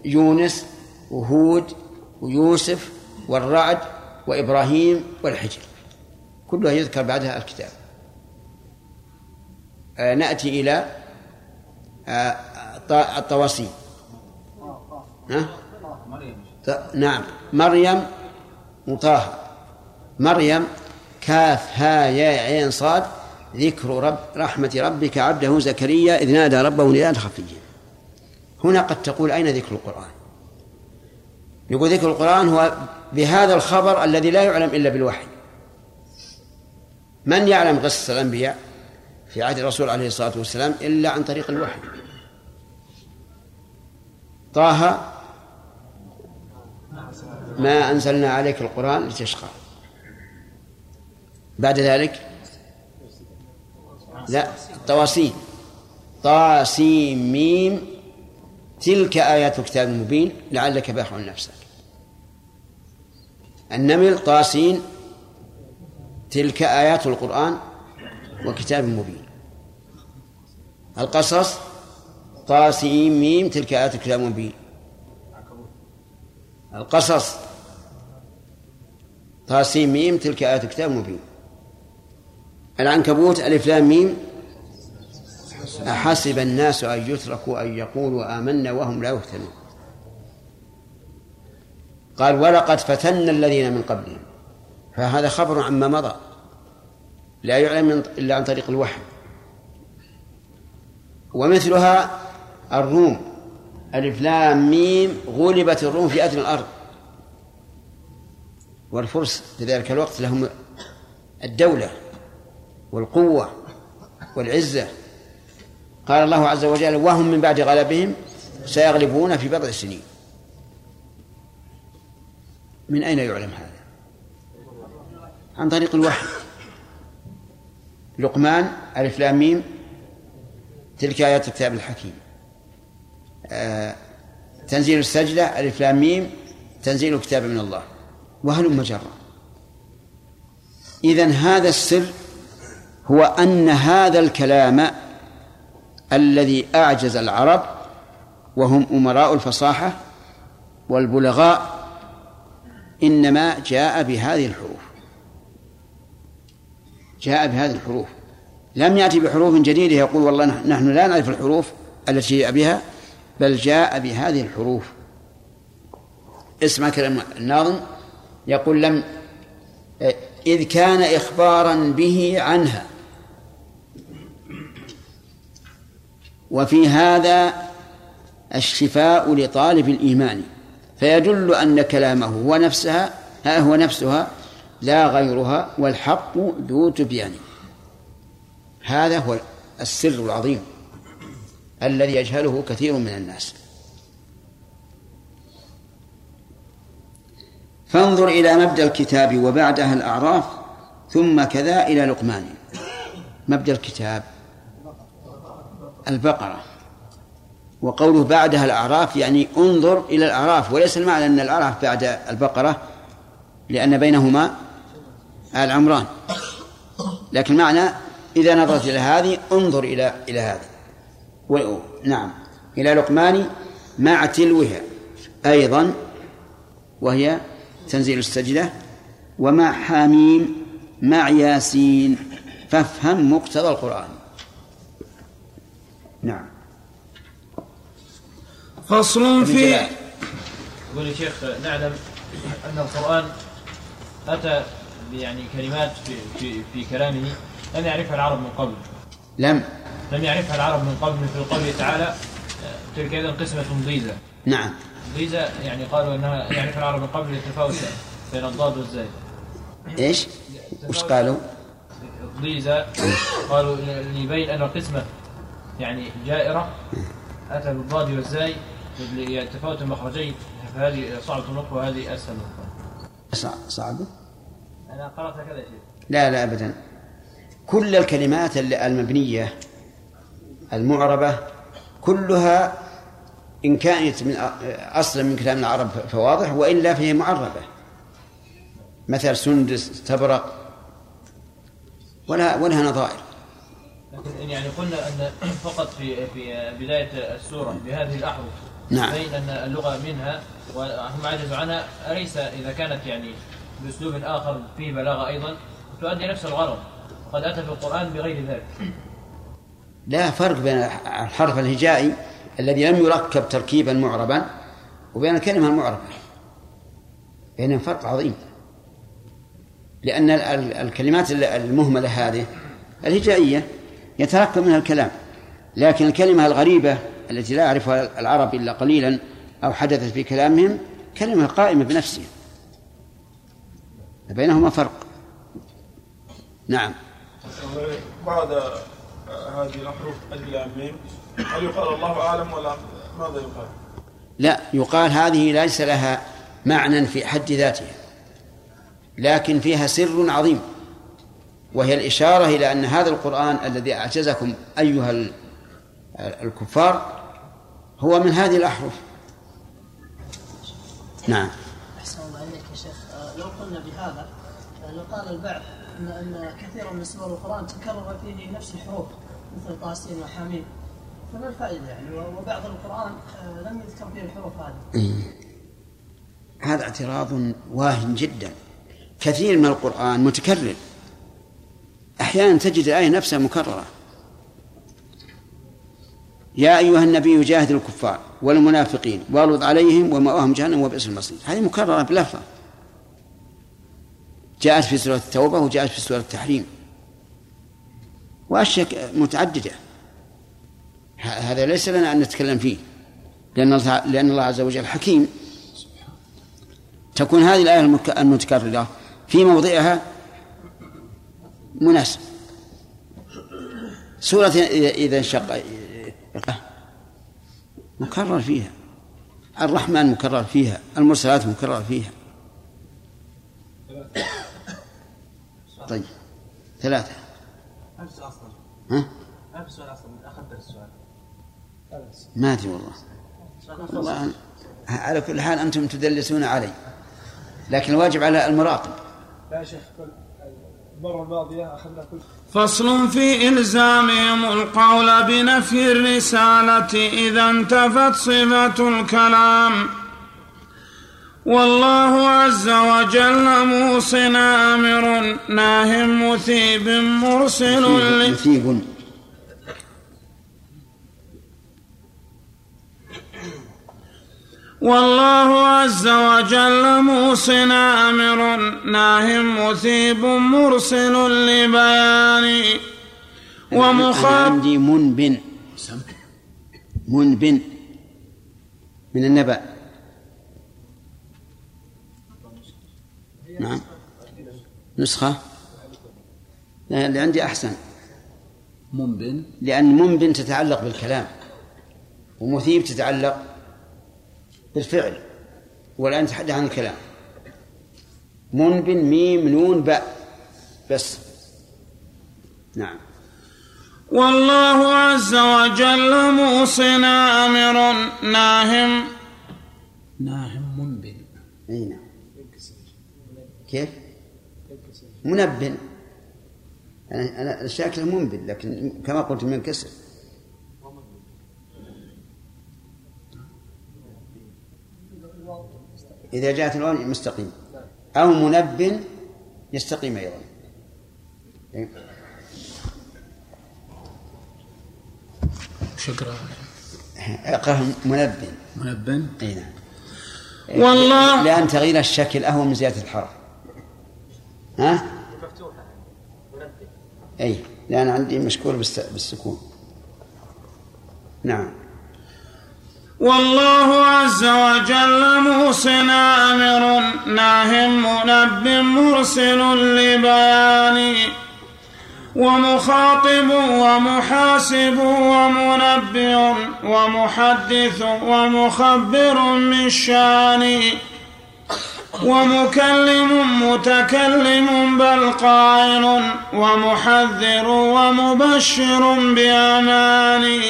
يونس وهود ويوسف والرعد وإبراهيم والحجر. كلها يذكر بعدها الكتاب. آه نأتي إلى آه الطواسين ها؟ نعم. مريم وطه مريم كاف ها يا عين صاد ذكر رب رحمة ربك عبده زكريا إذ نادى ربه نداء خفيا. هنا قد تقول أين ذكر القرآن؟ يقول ذكر القرآن هو بهذا الخبر الذي لا يعلم إلا بالوحي. من يعلم قصص الأنبياء في عهد الرسول عليه الصلاة والسلام إلا عن طريق الوحي؟ طه ما أنزلنا عليك القرآن لتشقى. بعد ذلك؟ لا الطواسين طاسيم ميم تلك آيات الكتاب المبين لعلك باخع نفسك النمل طاسين تلك آيات القرآن وكتاب مبين. القصص؟ طاسيم ميم تلك آيات الكتاب المبين. القصص. طاسيم ميم تلك آيات الكتاب المبين. العنكبوت ألف لام ميم. أحسب الناس أن يتركوا أن يقولوا آمنا وهم لا يفتنون قال ولقد فتنا الذين من قبلهم. فهذا خبر عما مضى. لا يعلم إلا عن طريق الوحي. ومثلها الروم. ألف لام ميم غلبت الروم في أدنى الأرض. والفرس في ذلك الوقت لهم الدولة والقوة والعزة. قال الله عز وجل وهم من بعد غلبهم سيغلبون في بضع سنين. من أين يعلم هذا؟ عن طريق الوحي. لقمان ألف لام ميم تلك آيات الكتاب الحكيم. تنزيل السجدة ألف لام ميم تنزيل الكتاب من الله. وهل مجرة إذن هذا السر هو أن هذا الكلام الذي أعجز العرب وهم أمراء الفصاحة والبلغاء إنما جاء بهذه الحروف. جاء بهذه الحروف. لم يأتي بحروف جديدة يقول والله نحن لا نعرف الحروف التي جاء بها. بل جاء بهذه الحروف. اسمع كلام الناظم. يقول لم إذ كان إخبارا به عنها. وفي هذا الشفاء لطالب الإيمان. فيدل أن كلامه هو نفسها ها هو نفسها لا غيرها والحق ذو تبيان. هذا هو السر العظيم. الذي يجهله كثير من الناس. فانظر إلى مبدأ الكتاب وبعدها الأعراف ثم كذا إلى لقمان. مبدأ الكتاب البقرة. وقوله بعدها الأعراف يعني انظر إلى الأعراف وليس المعنى أن الأعراف بعد البقرة لأن بينهما آل عمران لكن معنى إذا نظرت إلى هذه انظر إلى إلى هذه. نعم. إلى لقمان مع تلوها أيضا وهي تنزيل السجدة ومع حاميم مع ياسين. فافهم مقتضى القرآن. نعم. فصل في يقول يا شيخ نعلم أن القرآن أتى يعني كلمات في, في, في كلامه لم يعرفها العرب من قبل. لم. لم يعرفها العرب من قبل مثل قوله تعالى تلك إذا قسمة ضيزة نعم ضيزة يعني قالوا أنها يعرفها العرب من قبل التفاوت بين الضاد والزاي إيش؟ وش قالوا؟ ضيزة قالوا ليبين أن القسمة يعني جائرة أتى بالضاد والزاي لتفاوت المخرجين فهذه صعبة النطق وهذه أسهل النطق صعبة؟ أنا قرأت كذا شيء لا لا أبدا كل الكلمات المبنية المعربة كلها إن كانت من أصلا من كلام العرب فواضح وإلا فهي معربة. مثل سندس استبرق ولا ولها نظائر. لكن يعني قلنا أن فقط في في بداية السورة بهذه الأحرف نعم. بين أن اللغة منها وهم عجزوا عنها أليس إذا كانت يعني بأسلوب آخر فيه بلاغة أيضا؟ تؤدي نفس الغرض قد أتى في القرآن بغير ذلك. لا فرق بين الحرف الهجائي الذي لم يركب تركيبا معربا وبين الكلمة المعربة. بينهم فرق عظيم. لأن الكلمات المهملة هذه الهجائية يتركب منها الكلام. لكن الكلمة الغريبة التي لا يعرفها العرب إلا قليلا أو حدثت في كلامهم كلمة قائمة بنفسها. بينهما فرق. نعم. بعد هذه ميم. هل يقال الله أعلم ولا ماذا يقال؟ لا يقال هذه ليس لها معنى في حد ذاتها لكن فيها سر عظيم وهي الإشارة إلى أن هذا القرآن الذي أعجزكم أيها الكفار هو من هذه الأحرف. نعم. أحسن الله عليك يا شيخ. آه، لو قلنا بهذا آه، لقال البعض أن أن كثيرا من سور القرآن تكرر فيه نفس الحروف مثل طاسين وحميم فما الفائدة يعني؟ وبعض القرآن آه، لم يذكر فيه الحروف هذه. إيه. هذا اعتراض واهن جدا. كثير من القرآن متكرر. أحيانا تجد الآية نفسها مكررة. يا أيها النبي جاهد الكفار والمنافقين واغلظ عليهم ومأواهم جهنم وبئس المصير. هذه مكررة بلفظة. جاءت في سورة التوبة وجاءت في سورة التحريم. وأشياء متعددة. هذا ليس لنا أن نتكلم فيه. لأن لأن الله عز وجل حكيم. تكون هذه الآية المتكررة في موضعها مناسب. سورة إذا انشق مكرر فيها. الرحمن مكرر فيها. المرسلات مكرر فيها. طيب. ثلاثة. ها؟ ما أدري والله. والله على كل حال أنتم تدلسون علي. لكن الواجب على المراقب. لا شيخ المرة الماضية أخذنا كل فصل في إلزامهم القول بنفي الرسالة إذا انتفت صفة الكلام. والله عز وجل موصن آمر ناه مثيب مرسل مثيب والله عز وجل موصن أمر ناه مثيب مرسل لبيان ومخاطب عندي منبن. منبن. من النبأ. نعم. نسخة؟ اللي عندي أحسن. منبن. لأن منبن تتعلق بالكلام ومثيب تتعلق بالفعل والآن نتحدث عن الكلام. منبن ميم نون باء بس. نعم. والله عز وجل موصن أمر ناهم. ناهم منبن. أي نعم. كيف؟ منبن أنا أنا الشاكل منبن لكن كما قلت من كسر إذا جاءت الواو مستقيم. أو منب يستقيم أيضا. شكرا. أقرأ منب منبن أي نعم. والله. لأن تغيير الشكل أهون من زيادة الحرف. ها؟ أي لأن عندي مشكور بالس- بالسكون. نعم. والله عز وجل موصن آمر. ناه منب مرسل لبيان. ومخاطب ومحاسب ومنبئ ومحدث ومخبر من شان ومكلم متكلم بل قائل ومحذر ومبشر بأمان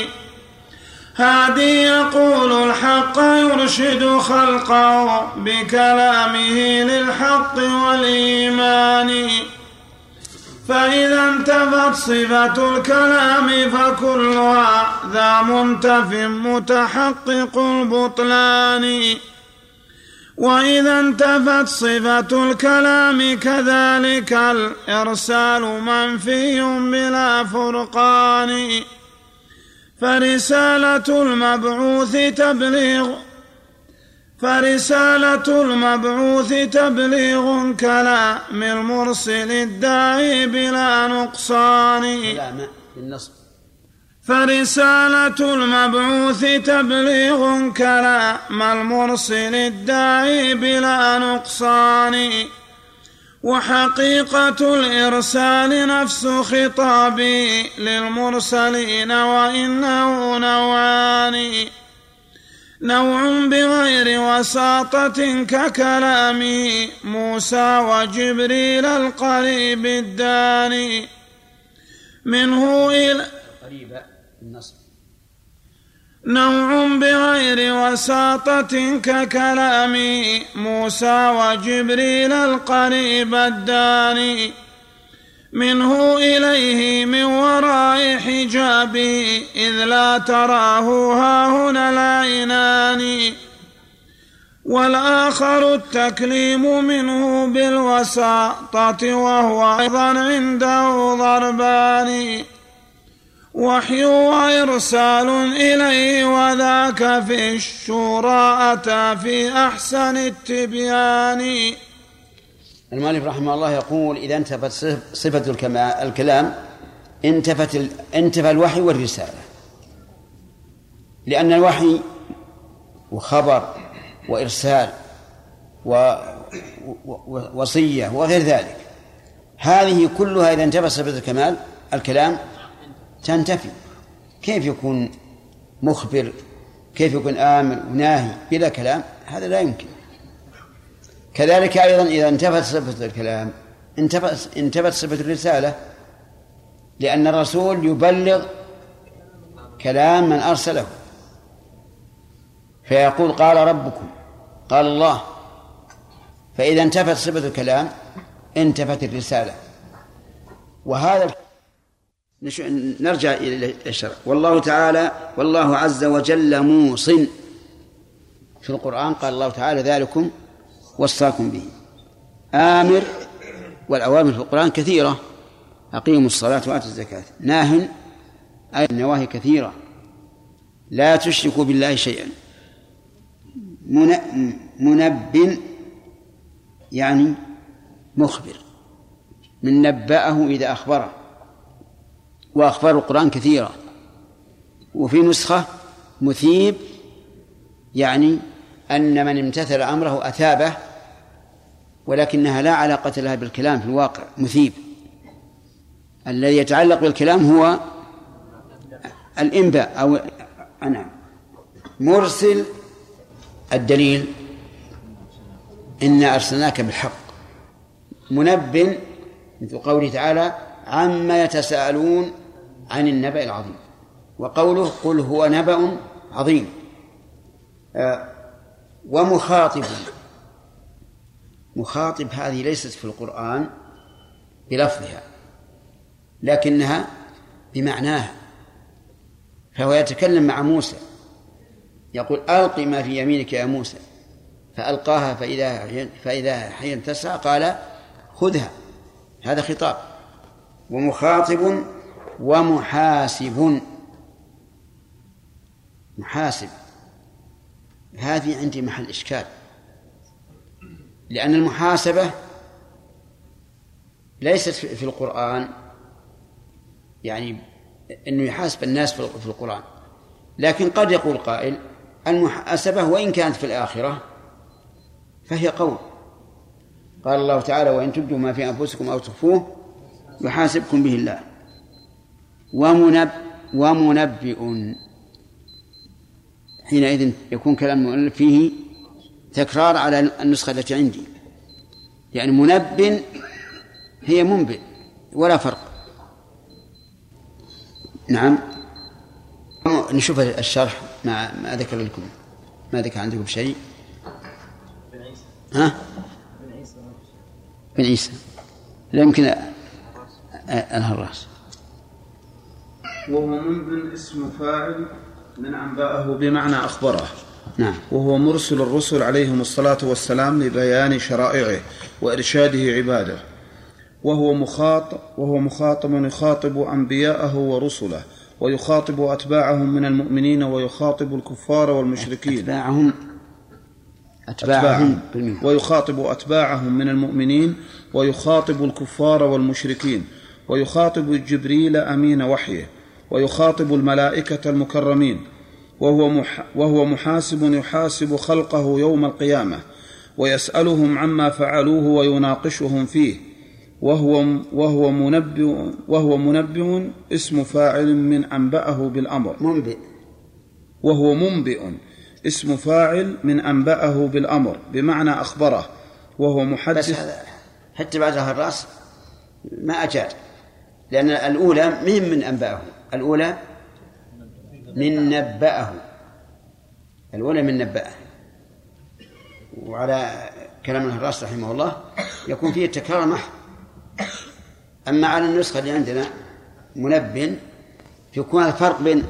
هادي يقول الحق يرشد خلقه بكلامه للحق والإيمان. فإذا انتفت صفة الكلام فكلها ذا منتف متحقق البطلان. وإذا انتفت صفة الكلام كذلك الإرسال منفي بلا فرقان. فرسالة المبعوث تبليغ فرسالة المبعوث تبليغ كلام المرسل الداعي بلا نقصان. كلام بالنصب. فرسالة المبعوث تبليغ كلام المرسل الداعي بلا نقصان وحقيقة الإرسال نفس خطابي للمرسلين وإنه نوعان نوع بغير وساطة ككلام موسى وجبريل القريب الداني منه إلى قريبة بالنصب نوع بغير وساطة ككلام موسى وجبريل القريب الداني. منه إليه من وراء حجابه إذ لا تراه ها هنا العينان. والآخر التكليم منه بالوساطة وهو أيضا عنده ضربان. وحي وإرسال إليه وذاك في الشورى أتى في أحسن التبيان. المؤلف رحمه الله يقول إذا انتفت صف- صفة الكلام انتفت ال- انتفى الوحي والرسالة. لأن الوحي وخبر وإرسال و- وصية وغير ذلك. هذه كلها إذا انتفت صفة الكمال الكلام تنتفي. كيف يكون مخبر؟ كيف يكون آمر وناهي بلا كلام. هذا لا يمكن. كذلك أيضا إذا انتفت صفة الكلام انتفت انتفت صفة الرسالة لأن الرسول يبلغ كلام من أرسله. فيقول قال ربكم قال الله. فإذا انتفت صفة الكلام انتفت الرسالة. وهذا نرجع إلى الشرع. والله تعالى والله عز وجل موصٍ. في القرآن قال الله تعالى ذلكم وصاكم به. آمر والأوامر في القرآن كثيرة. أقيموا الصلاة وآتوا الزكاة. ناه أي النواهي كثيرة. لا تشركوا بالله شيئا. من- منب يعني مخبر. من نبأه إذا أخبره. وأخبار القرآن كثيرة. وفي نسخة مثيب يعني أن من امتثل أمره أثابه ولكنها لا علاقة لها بالكلام في الواقع مثيب. الذي يتعلق بالكلام هو الإنباء أو نعم مرسل الدليل. إنا أرسلناك بالحق. منب مثل قوله تعالى عما يتساءلون عن النبأ العظيم. وقوله قل هو نبأ عظيم. آه، ومخاطب. مخاطب هذه ليست في القرآن بلفظها لكنها بمعناها فهو يتكلم مع موسى. يقول ألق ما في يمينك يا موسى. فألقاها فإذا فإذا حين تسعى قال خذها. هذا خطاب. ومخاطب ومحاسب. محاسب. هذه عندي محل إشكال. لأن المحاسبة ليست في القرآن يعني أنه يحاسب الناس في القرآن. لكن قد يقول قائل المحاسبة وإن كانت في الآخرة فهي قول. قال الله تعالى وإن تبدوا ما في أنفسكم أو تخفوه يحاسبكم به الله. ومنب ومنبئ. حينئذ يكون كلام المؤلف فيه تكرار على النسخة التي عندي. يعني منب هي منبئ ولا فرق. نعم. نشوف الشرح ما ما ذكر لكم ما ذكر عندكم شيء. ها؟ بن عيسى. لا يمكن الهراس وهو منبن اسم فاعل من أنبأه بمعنى أخبره. نعم. وهو مرسل الرسل عليهم الصلاة والسلام لبيان شرائعه وإرشاده عباده. وهو مخاطب وهو مخاطب يخاطب أنبياءه ورسله ويخاطب أتباعهم من المؤمنين ويخاطب الكفار والمشركين. أتباعهم أتباعهم ويخاطب أتباعهم من المؤمنين ويخاطب الكفار والمشركين ويخاطب جبريل أمين وحيه. ويخاطب الملائكة المكرمين وهو, مح وهو محاسب يحاسب خلقه يوم القيامة ويسألهم عما فعلوه ويناقشهم فيه وهو وهو منبئ وهو منبئ اسم فاعل من أنبأه بالأمر. منبئ. وهو منبئ اسم فاعل من أنبأه بالأمر بمعنى أخبره وهو محدث. بس هذا حتى بعدها الرأس ما أجاد لأن الأولى من من أنبأه؟ الأولى من نبأه. الأولى من نبأه. وعلى كلام الراس رحمه الله يكون فيه التكرار محض. أما على النسخة اللي عندنا منبه يكون الفرق بين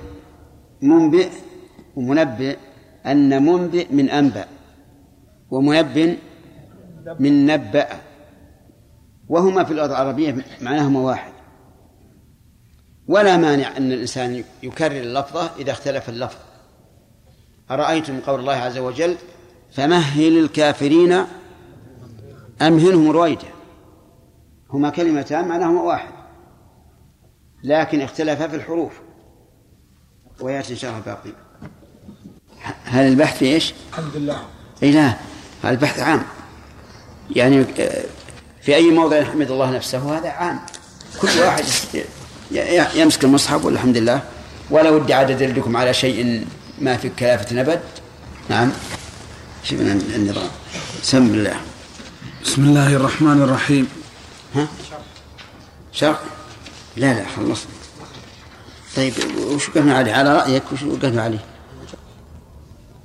منبئ ومنبئ. أن منبئ من أنبأ ومنبئ من نبأ. وهما في اللغة العربية معناهما واحد. ولا مانع أن الإنسان يكرر اللفظة إذا اختلف اللفظ. أرأيتم قول الله عز وجل فمهل الكافرين أمهلهم رويدا هما كلمتان معناهما واحد. لكن اختلفا في الحروف. ويأتي إن شاء الله باقي. هل البحث إيش؟ الحمد لله اي لا البحث عام؟ يعني في أي موضع يحمد الله نفسه؟ هذا عام. كل واحد يمسك المصحف والحمد لله ولا ودي عاد ادلكم على شيء ما في كلافة نبد نعم. شوف النظام. سم الله. بسم الله الرحمن الرحيم. ها؟ شرح؟ لا لا خلصنا. طيب وش وقفنا عليه؟ على رأيك وش وقفنا عليه؟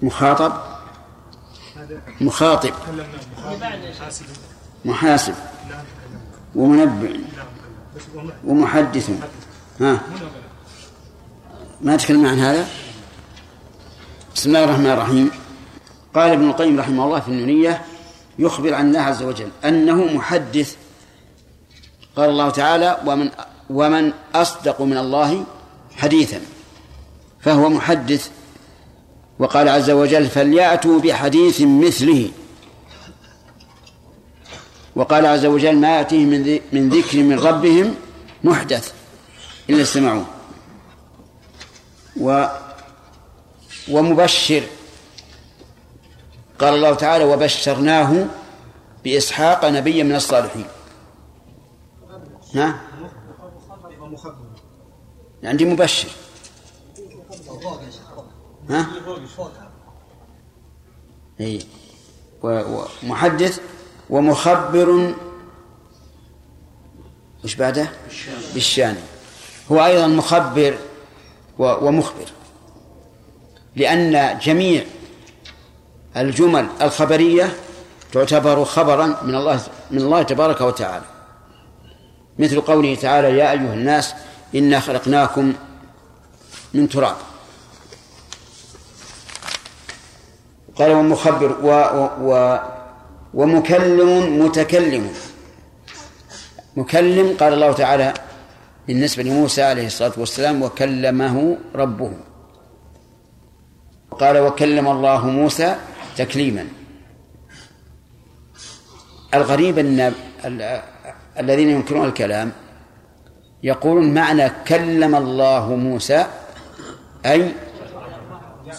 مخاطب؟ مخاطب. محاسب. ومنبع ومحدث. ها. ما تكلمنا عن هذا؟ بسم الله الرحمن الرحيم. قال ابن القيم رحمه الله في النونية يخبر عن الله عز وجل أنه محدث. قال الله تعالى ومن ومن أصدق من الله حديثا فهو محدث. وقال عز وجل فليأتوا بحديث مثله. وقال عز وجل ما يأتيه من ذكر من ربهم محدث إلا استمعوه. و ومبشر. قال الله تعالى وبشرناه بإسحاق نبيا من الصالحين. نعم عندي مبشر. ها؟ اي ومحدث ومخبر وش بعده؟ بالشان هو أيضا مخبر ومخبر. لأن جميع الجمل الخبرية تعتبر خبرا من الله من الله تبارك وتعالى. مثل قوله تعالى يا أيها الناس إنا خلقناكم من تراب. قال ومخبر و و و ومكلم متكلم. مكلم قال الله تعالى بالنسبة لموسى عليه الصلاة والسلام وكلمه ربه. قال وكلم الله موسى تكليما. الغريب أن الذين ينكرون الكلام يقولون معنى كلم الله موسى أي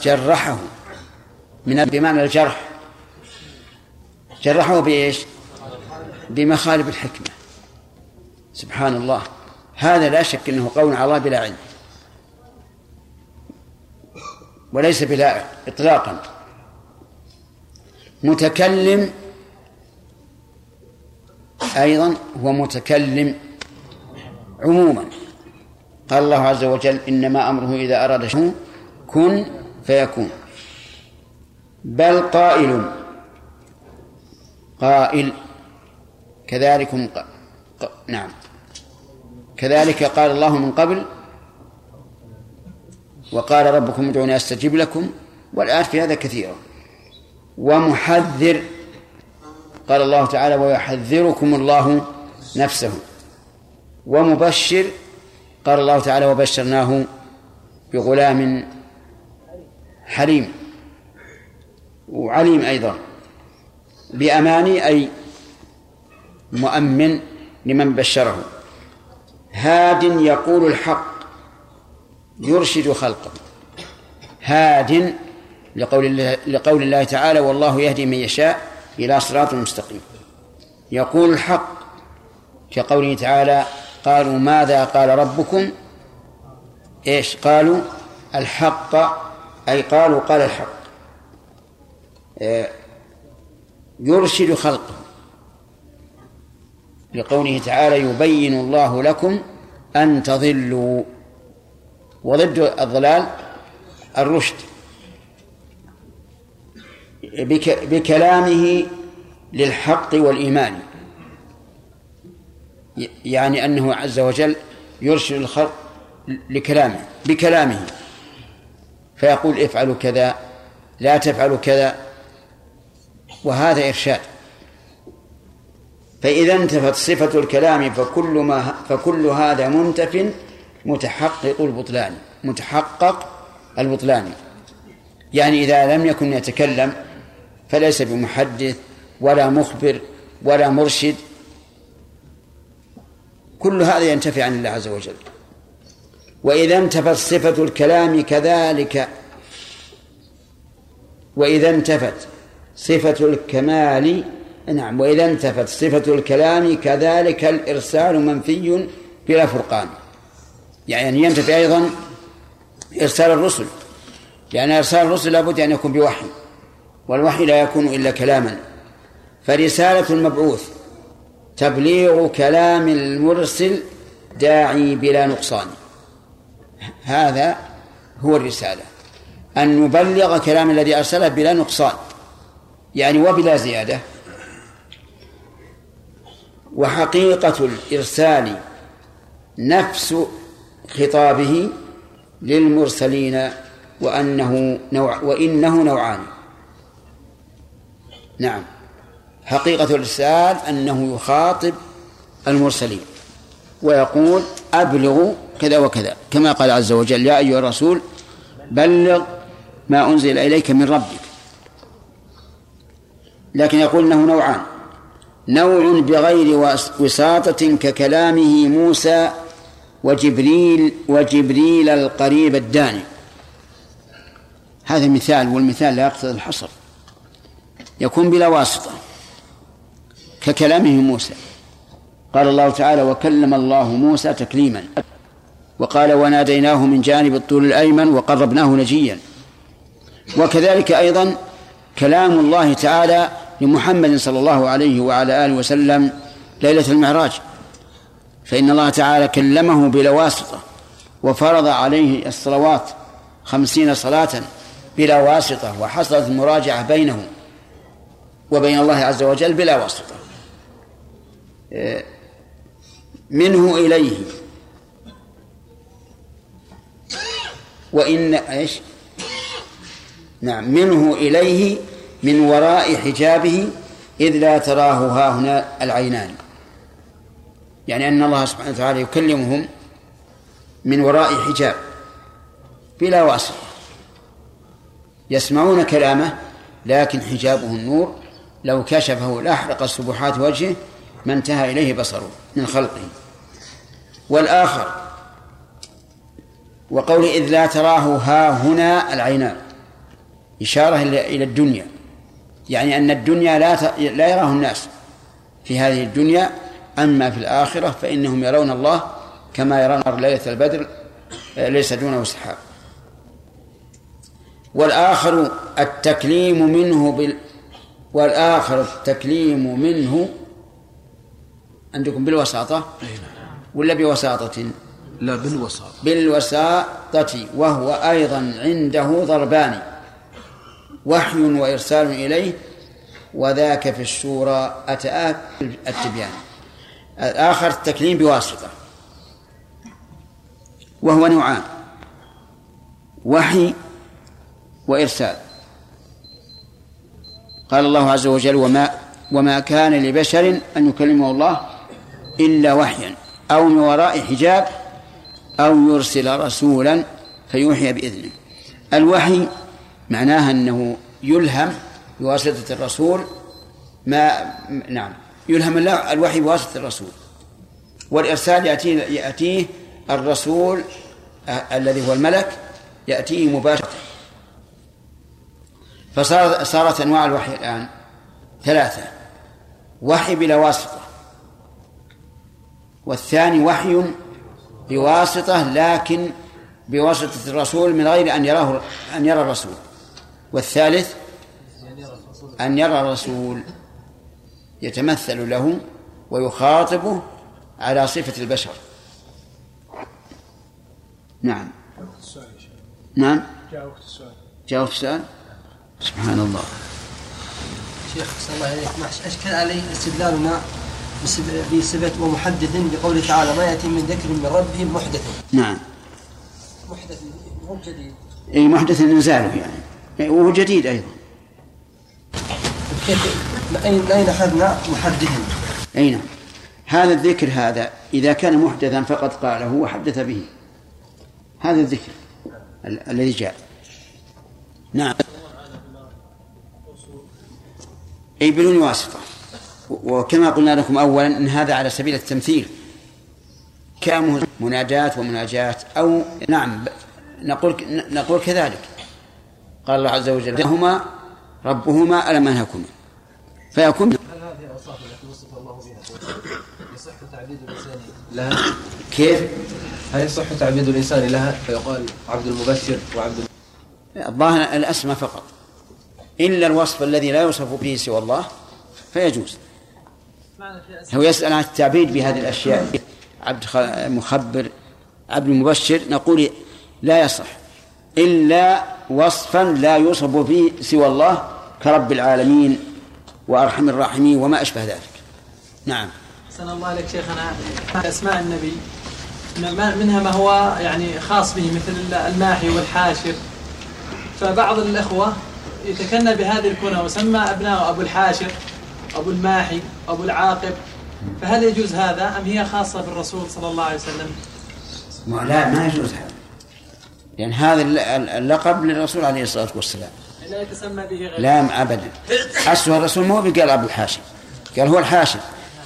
جرحه. من بمعنى الجرح. جرحه بإيش؟ بمخالب الحكمة. سبحان الله هذا لا شك أنه قول على الله بلا علم. وليس بلا إطلاقا. متكلم أيضا هو متكلم عموما. قال الله عز وجل إنما أمره إذا أراد شيئا كن فيكون. بل قائل قائل كذلكم ق... ق... نعم. كذلك قال الله من قبل وقال ربكم ادعوني استجب لكم والآن في هذا كثيرا ومحذر قال الله تعالى ويحذركم الله نفسه. ومبشر قال الله تعالى وبشرناه بغلام حليم وعليم أيضا. بأماني أي مؤمن لمن بشره. هاد يقول الحق يرشد خلقه. هاد لقول الله, لقول الله تعالى والله يهدي من يشاء إلى صراط مستقيم يقول الحق كقوله تعالى قالوا ماذا قال ربكم؟ إيش؟ قالوا الحق أي قالوا قال الحق آه، يرشد خلقه. لقوله تعالى يبين الله لكم أن تضلوا. وضد الضلال الرشد. بكلامه للحق والإيمان. يعني أنه عز وجل يرشد الخلق لكلامه بكلامه. فيقول افعلوا كذا لا تفعلوا كذا. وهذا إرشاد. فإذا انتفت صفة الكلام فكل ما فكل هذا منتف متحقق البطلان متحقق البطلان. يعني إذا لم يكن يتكلم فليس بمحدث ولا مخبر ولا مرشد. كل هذا ينتفي عن الله عز وجل. وإذا انتفت صفة الكلام كذلك. وإذا انتفت صفة الكمال. نعم وإذا انتفت صفة الكلام كذلك الإرسال منفي بلا فرقان. يعني ينتفي أيضا إرسال الرسل لأن إرسال الرسل لابد أن يكون بوحي والوحي لا يكون إلا كلاما. فرسالة المبعوث تبليغ كلام المرسل داعي بلا نقصان. هذا هو الرسالة أن نبلغ كلام الذي أرسله بلا نقصان. يعني وبلا زيادة. وحقيقة الإرسال نفس خطابه للمرسلين وأنه نوع وإنه نوعان. نعم. حقيقة الإرسال أنه يخاطب المرسلين ويقول أبلغوا كذا وكذا. كما قال عز وجل يا أيها الرسول بلغ ما أنزل إليك من ربك. لكن يقول إنه نوعان. نوع بغير وساطة ككلامه موسى وجبريل وجبريل القريب الداني. هذا مثال والمثال لا يقتضي الحصر. يكون بلا واسطة ككلامه موسى. قال الله تعالى وكلم الله موسى تكليما. وقال وناديناه من جانب الطول الأيمن وقربناه نجيا. وكذلك أيضا كلام الله تعالى لمحمد صلى الله عليه وعلى آله وسلم ليلة المعراج. فإن الله تعالى كلمه بلا واسطة وفرض عليه الصلوات خمسين صلاة بلا واسطة وحصلت المراجعة بينه وبين الله عز وجل بلا واسطة. منه إليه. وإن إيش؟ نعم منه إليه من وراء حجابه إذ لا تراه ها هنا العينان. يعني أن الله سبحانه وتعالى يكلمهم من وراء حجاب بلا واسطة يسمعون كلامه لكن حجابه النور لو كشفه لأحرق سبحات وجهه ما انتهى إليه بصره من خلقه. والآخر وقول إذ لا تراه ها هنا العينان. إشارة إلى الدنيا. يعني أن الدنيا لا لا يراه الناس في هذه الدنيا أما في الآخرة فإنهم يرون الله كما يرون ليلة البدر ليس دونه سحاب. والآخر التكليم منه بال والآخر التكليم منه عندكم بالوساطة؟ ولا بوساطة؟ لا بالوساطة. بالوساطة وهو أيضا عنده ضربان. وحي وإرسال إليه وذاك في الشورى أتآت التبيان. الآخر التكليم بواسطة. وهو نوعان. وحي وإرسال. قال الله عز وجل وما وما كان لبشر أن يكلمه الله إلا وحيا أو من وراء حجاب أو يرسل رسولا فيوحي بإذنه. الوحي معناها أنه يلهم بواسطة الرسول ما نعم يلهم الله الوحي بواسطة الرسول. والإرسال يأتيه يأتيه الرسول الذي هو الملك يأتيه مباشرة. فصارت صارت أنواع الوحي الآن ثلاثة. وحي بلا واسطة. والثاني وحي بواسطة لكن بواسطة الرسول من غير أن يراه أن يرى الرسول. والثالث أن يرى الرسول يتمثل له ويخاطبه على صفة البشر. نعم. نعم. جاء وقت السؤال. جاء وقت السؤال سبحان الله شيخ صلى الله عليك أشكل علي استدلالنا بصفة ومحدث بقوله تعالى ما يأتي من ذكر من ربهم محدث. نعم. محدث مو جديد. أي محدث إنزاله يعني. وهو جديد أيضا. أين أخذنا محدث أي نعم. هذا الذكر هذا إذا كان محدثا فقد قاله وحدث به. هذا الذكر ال- الذي جاء. نعم. أي بدون واسطة. وكما قلنا لكم أولا أن هذا على سبيل التمثيل. كامه مناجاة ومناجاة أو نعم نقول نقول كذلك. قال الله عز وجل هما ربهما ألم أنهكما فيكون هل هذه الأوصاف التي وصف الله بها؟ يصح تعبيد الإنسان لها؟ كيف؟ هل يصح تعبيد الإنسان لها؟ فيقال عبد المبشر وعبد الظاهر الأسماء فقط. إلا الوصف الذي لا يوصف به سوى الله فيجوز. هو يسأل عن التعبيد بهذه الأشياء. عبد مخبر عبد مبشر نقول لا يصح. إلا وصفا لا يوصف به سوى الله كرب العالمين وأرحم الراحمين وما أشبه ذلك. نعم. أحسن الله عليك شيخنا. أسماء النبي. منها ما هو يعني خاص به مثل الماحي والحاشر. فبعض الأخوة يتكنى بهذه الكنى وسمى أبناءه أبو الحاشر أبو الماحي أبو العاقب. فهل يجوز هذا أم هي خاصة بالرسول صلى الله عليه وسلم؟ ما- لا ما يجوز هذا. لأن هذا الل- اللقب للرسول عليه الصلاة والسلام. لا يتسمى به غير لا ابدا. اصله الرسول مو بقال أبو الحاشم. قال هو الحاشم.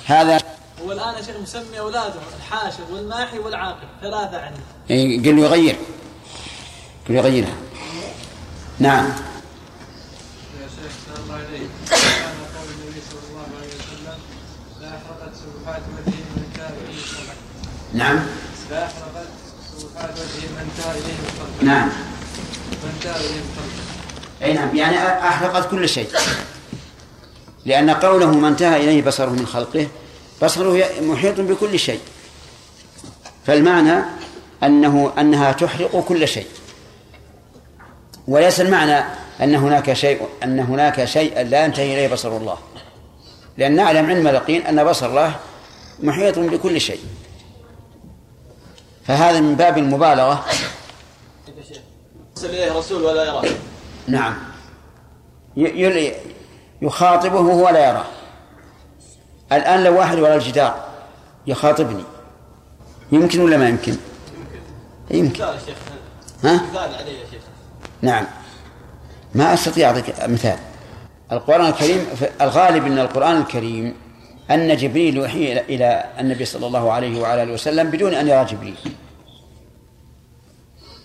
هذا هو الآن يا شيخ مسمي أولاده الحاشر والماحي والعاقب ثلاثة عنده إيه، قال له يغير. قال له يغيرها. نعم. يا شيخ الله كان قول النبي صلى الله عليه وسلم لا أحرقت سبحات وجهه من الصلاة نعم. لا أحرقت انتهى نعم. أي نعم. يعني أحرقت كل شيء. لأن قوله ما انتهى إليه بصره من خلقه بصره محيط بكل شيء. فالمعنى انه أنها تحرق كل شيء. وليس المعنى أن هناك شيء أن هناك شيئا لا ينتهي إليه بصر الله. لأن نعلم علم اليقين أن بصر الله محيط بكل شيء. فهذا من باب المبالغة. يرسل إليه رسول ولا يراه نعم. يخاطبه وهو لا يراه الآن لو واحد وراء الجدار. يخاطبني. يمكن ولا ما يمكن؟ يمكن. ها؟ نعم. ما أستطيع أعطيك مثال. القرآن الكريم الغالب إن القرآن الكريم أن جبريل يوحي إلى النبي صلى الله عليه وعلى آله وسلم بدون أن يرى جبريل.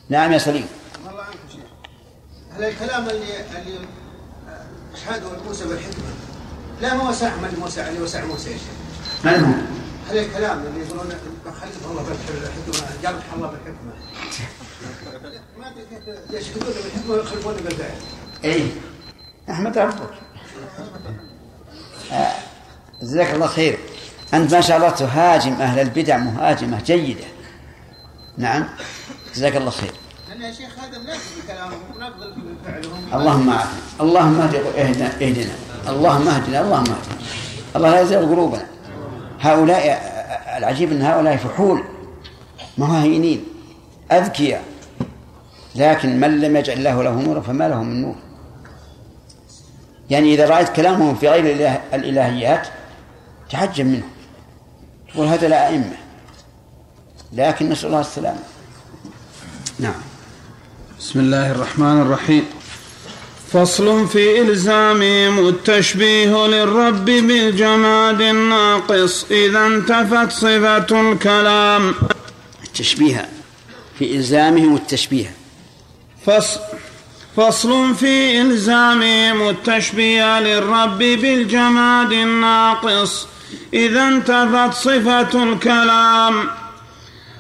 نعم يا سليم. الله عنك شيخ. هل الكلام اللي اللي اشهده موسى بالحكمه لا ما وسع من موسى اللي وسع موسى يا شيخ. من هو؟ هل الكلام اللي يقولون خلف الله بالحكمه جرح الله بالحكمه ما أدري كيف يشهدون بالحكمه ويخلفون بالفعل اي أحمد ربك جزاك الله خير. أنت ما شاء الله تهاجم أهل البدع مهاجمة جيدة. نعم. جزاك الله خير. لأن يا شيخ هذا مناقض بفعلهم اللهم عافنا اللهم اهد- اهدنا. اهدنا. اللهم اهدنا. اللهم اهدنا. الله لا يزيغ قلوبنا. هؤلاء العجيب أن هؤلاء فحول هينين أذكياء. لكن من لم يجعل الله له نورا فما له من نور. يعني إذا رأيت كلامهم في غير الإله الإلهيات تعجب منه. تقول هذا لا أئمة. لكن نسأل الله السلامة. نعم. بسم الله الرحمن الرحيم. فصل في إلزامهم التشبيه للرب بالجماد الناقص. إذا انتفت صفة الكلام. التشبيه. في إلزامهم التشبيه. فصل فصل في إلزامهم التشبيه للرب بالجماد الناقص. إذا انتفت صفة الكلام.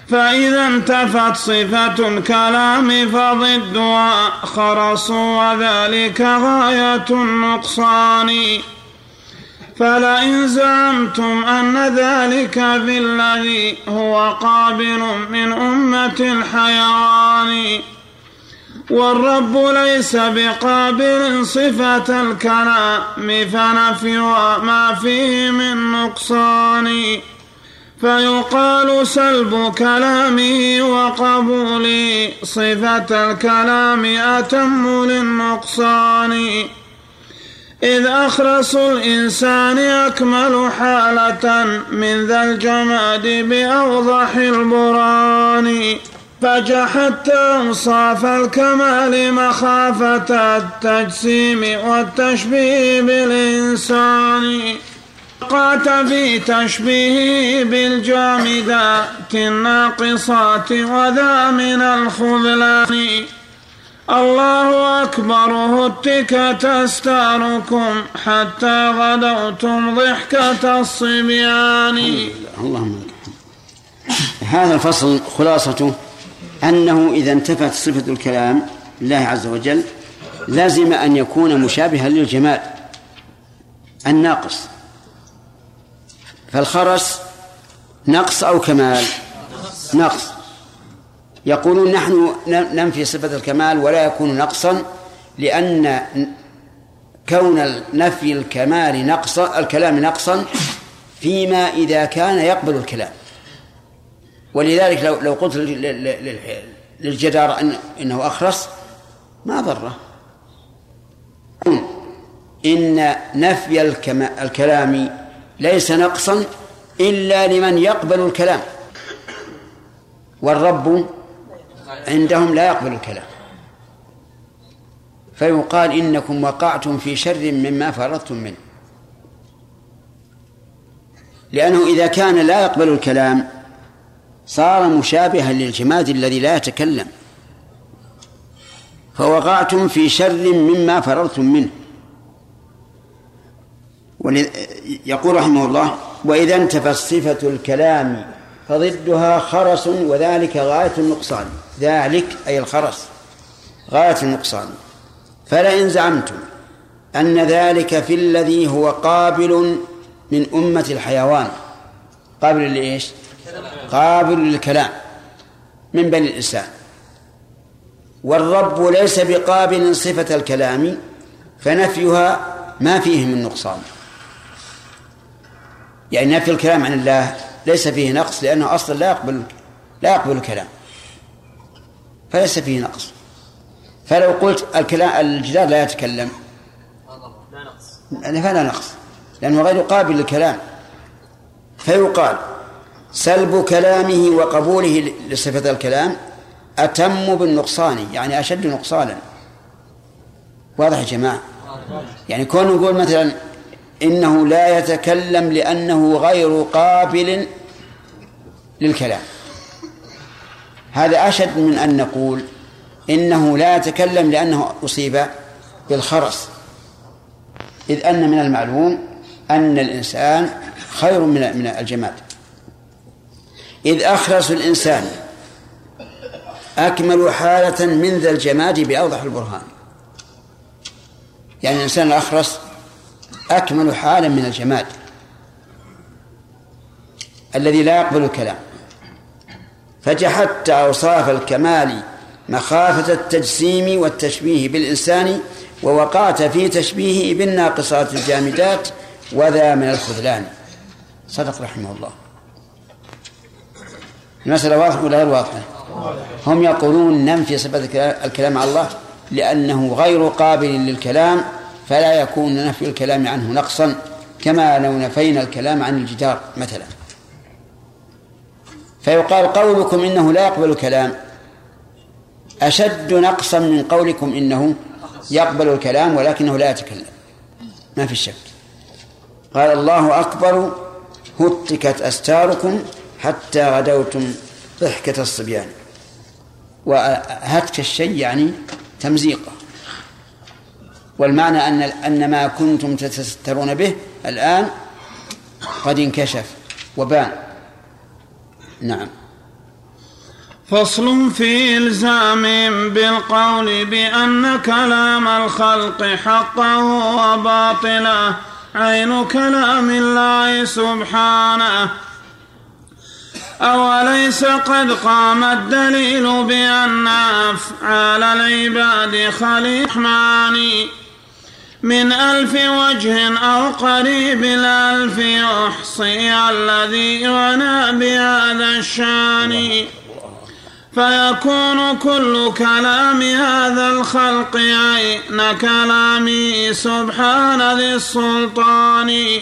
فإذا انتفت صفة الكلام فضدها خرص وذلك غاية النقصان. فلئن زعمتم أن ذلك في الذي هو قابل من أمة الحيوان. والرب ليس بقابل صفة الكلام فنفيها ما فيه من نقصان. فيقال سلب كلامه وقبول صفة الكلام أتم للنقصان. إذ أخرس الإنسان أكمل حالة من ذا الجماد بأوضح البران فجحدت أوصاف الكمال مخافة التجسيم والتشبيه بالإنسان. وقعت في تشبيهه بالجامدات الناقصات وذا من الخذلان. الله أكبر هتك تستاركم حتى غدوتم ضحكة الصبيان اللهم. هذا الفصل خلاصته. أنه إذا انتفت صفة الكلام لله عز وجل لازم أن يكون مشابها للجماد الناقص. فالخرس نقص أو كمال؟ نقص. يقولون نحن ننفي صفة الكمال ولا يكون نقصا لأن كون نفي الكمال نقصا الكلام نقصا فيما إذا كان يقبل الكلام. ولذلك لو لو قلت لل- لل- للجدار أن إنه أخرس ما ضره. إن نفي الكلام ليس نقصا إلا لمن يقبل الكلام. والرب عندهم لا يقبل الكلام. فيقال إنكم وقعتم في شر مما فرضتم منه. لأنه إذا كان لا يقبل الكلام صار مشابها للجماد الذي لا يتكلم. فوقعتم في شر مما فررتم منه. يقول رحمه الله وإذا انتفت صفة الكلام فضدها خرس وذلك غاية النقصان. ذلك أي الخرس غاية النقصان. فلئن زعمتم أن ذلك في الذي هو قابل من أمة الحيوان. قابل لإيش؟ قابل للكلام من بني الإنسان. والرب ليس بقابل صفة الكلام فنفيها ما فيه من نقصان. يعني نفي الكلام عن الله ليس فيه نقص لأنه أصلا لا يقبل لا يقبل الكلام. فليس فيه نقص. فلو قلت الكلام الجدار لا يتكلم. لا نقص. فلا نقص لأنه غير قابل للكلام. فيقال سلب كلامه وقبوله لصفة الكلام أتم بالنقصان يعني أشد نقصانا. واضح يا جماعة؟ يعني كون نقول مثلا إنه لا يتكلم لأنه غير قابل للكلام. هذا أشد من أن نقول إنه لا يتكلم لأنه أصيب بالخرس. إذ أن من المعلوم أن الإنسان خير من من الجماد. إذ أخرس الإنسان. أكمل حالة من ذا الجماد بأوضح البرهان. يعني الإنسان الأخرس أكمل حالا من الجماد. الذي لا يقبل الكلام. فجحدت أوصاف الكمال مخافة التجسيم والتشبيه بالإنسان ووقعت في تشبيهه بالناقصات الجامدات وذا من الخذلان. صدق رحمه الله. المسألة واضحة ولا غير واضحة؟ هم يقولون ننفي صفة الكلام على الله لأنه غير قابل للكلام فلا يكون نفي الكلام عنه نقصا كما لو نفينا الكلام عن الجدار مثلا. فيقال قولكم إنه لا يقبل الكلام. أشد نقصا من قولكم إنه يقبل الكلام ولكنه لا يتكلم. ما في شك. قال الله أكبر هتكت أستاركم حتى غدوتم ضحكة الصبيان. وهتك الشيء يعني تمزيقه. والمعنى أن أن ما كنتم تتسترون به الآن قد انكشف وبان. نعم. فصل في إلزام بالقول بأن كلام الخلق حقه وباطله. عين كلام الله سبحانه. أوليس قد قام الدليل بأن أفعال العباد الرحمن من ألف وجه أو قريب الألف يحصي الذي يعنى بهذا الشان. فيكون كل كلام هذا الخلق عين كلامي سبحان ذي السلطان.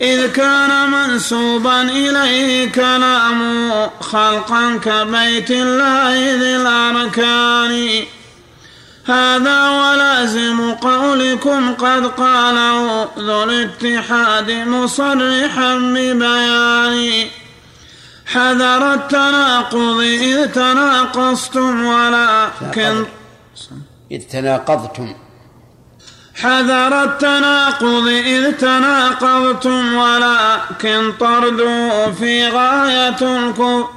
إذ كان منسوبا إليه كلام خلقا كبيت الله ذي الأركان. هذا ولازم قولكم قد قاله ذو الاتحاد مصرحا ببيان. حذر التناقض إذ تناقصتم ولكن إذ تناقضتم. حذر التناقض إذ تناقضتم ولكن طردوا في غاية الكفر.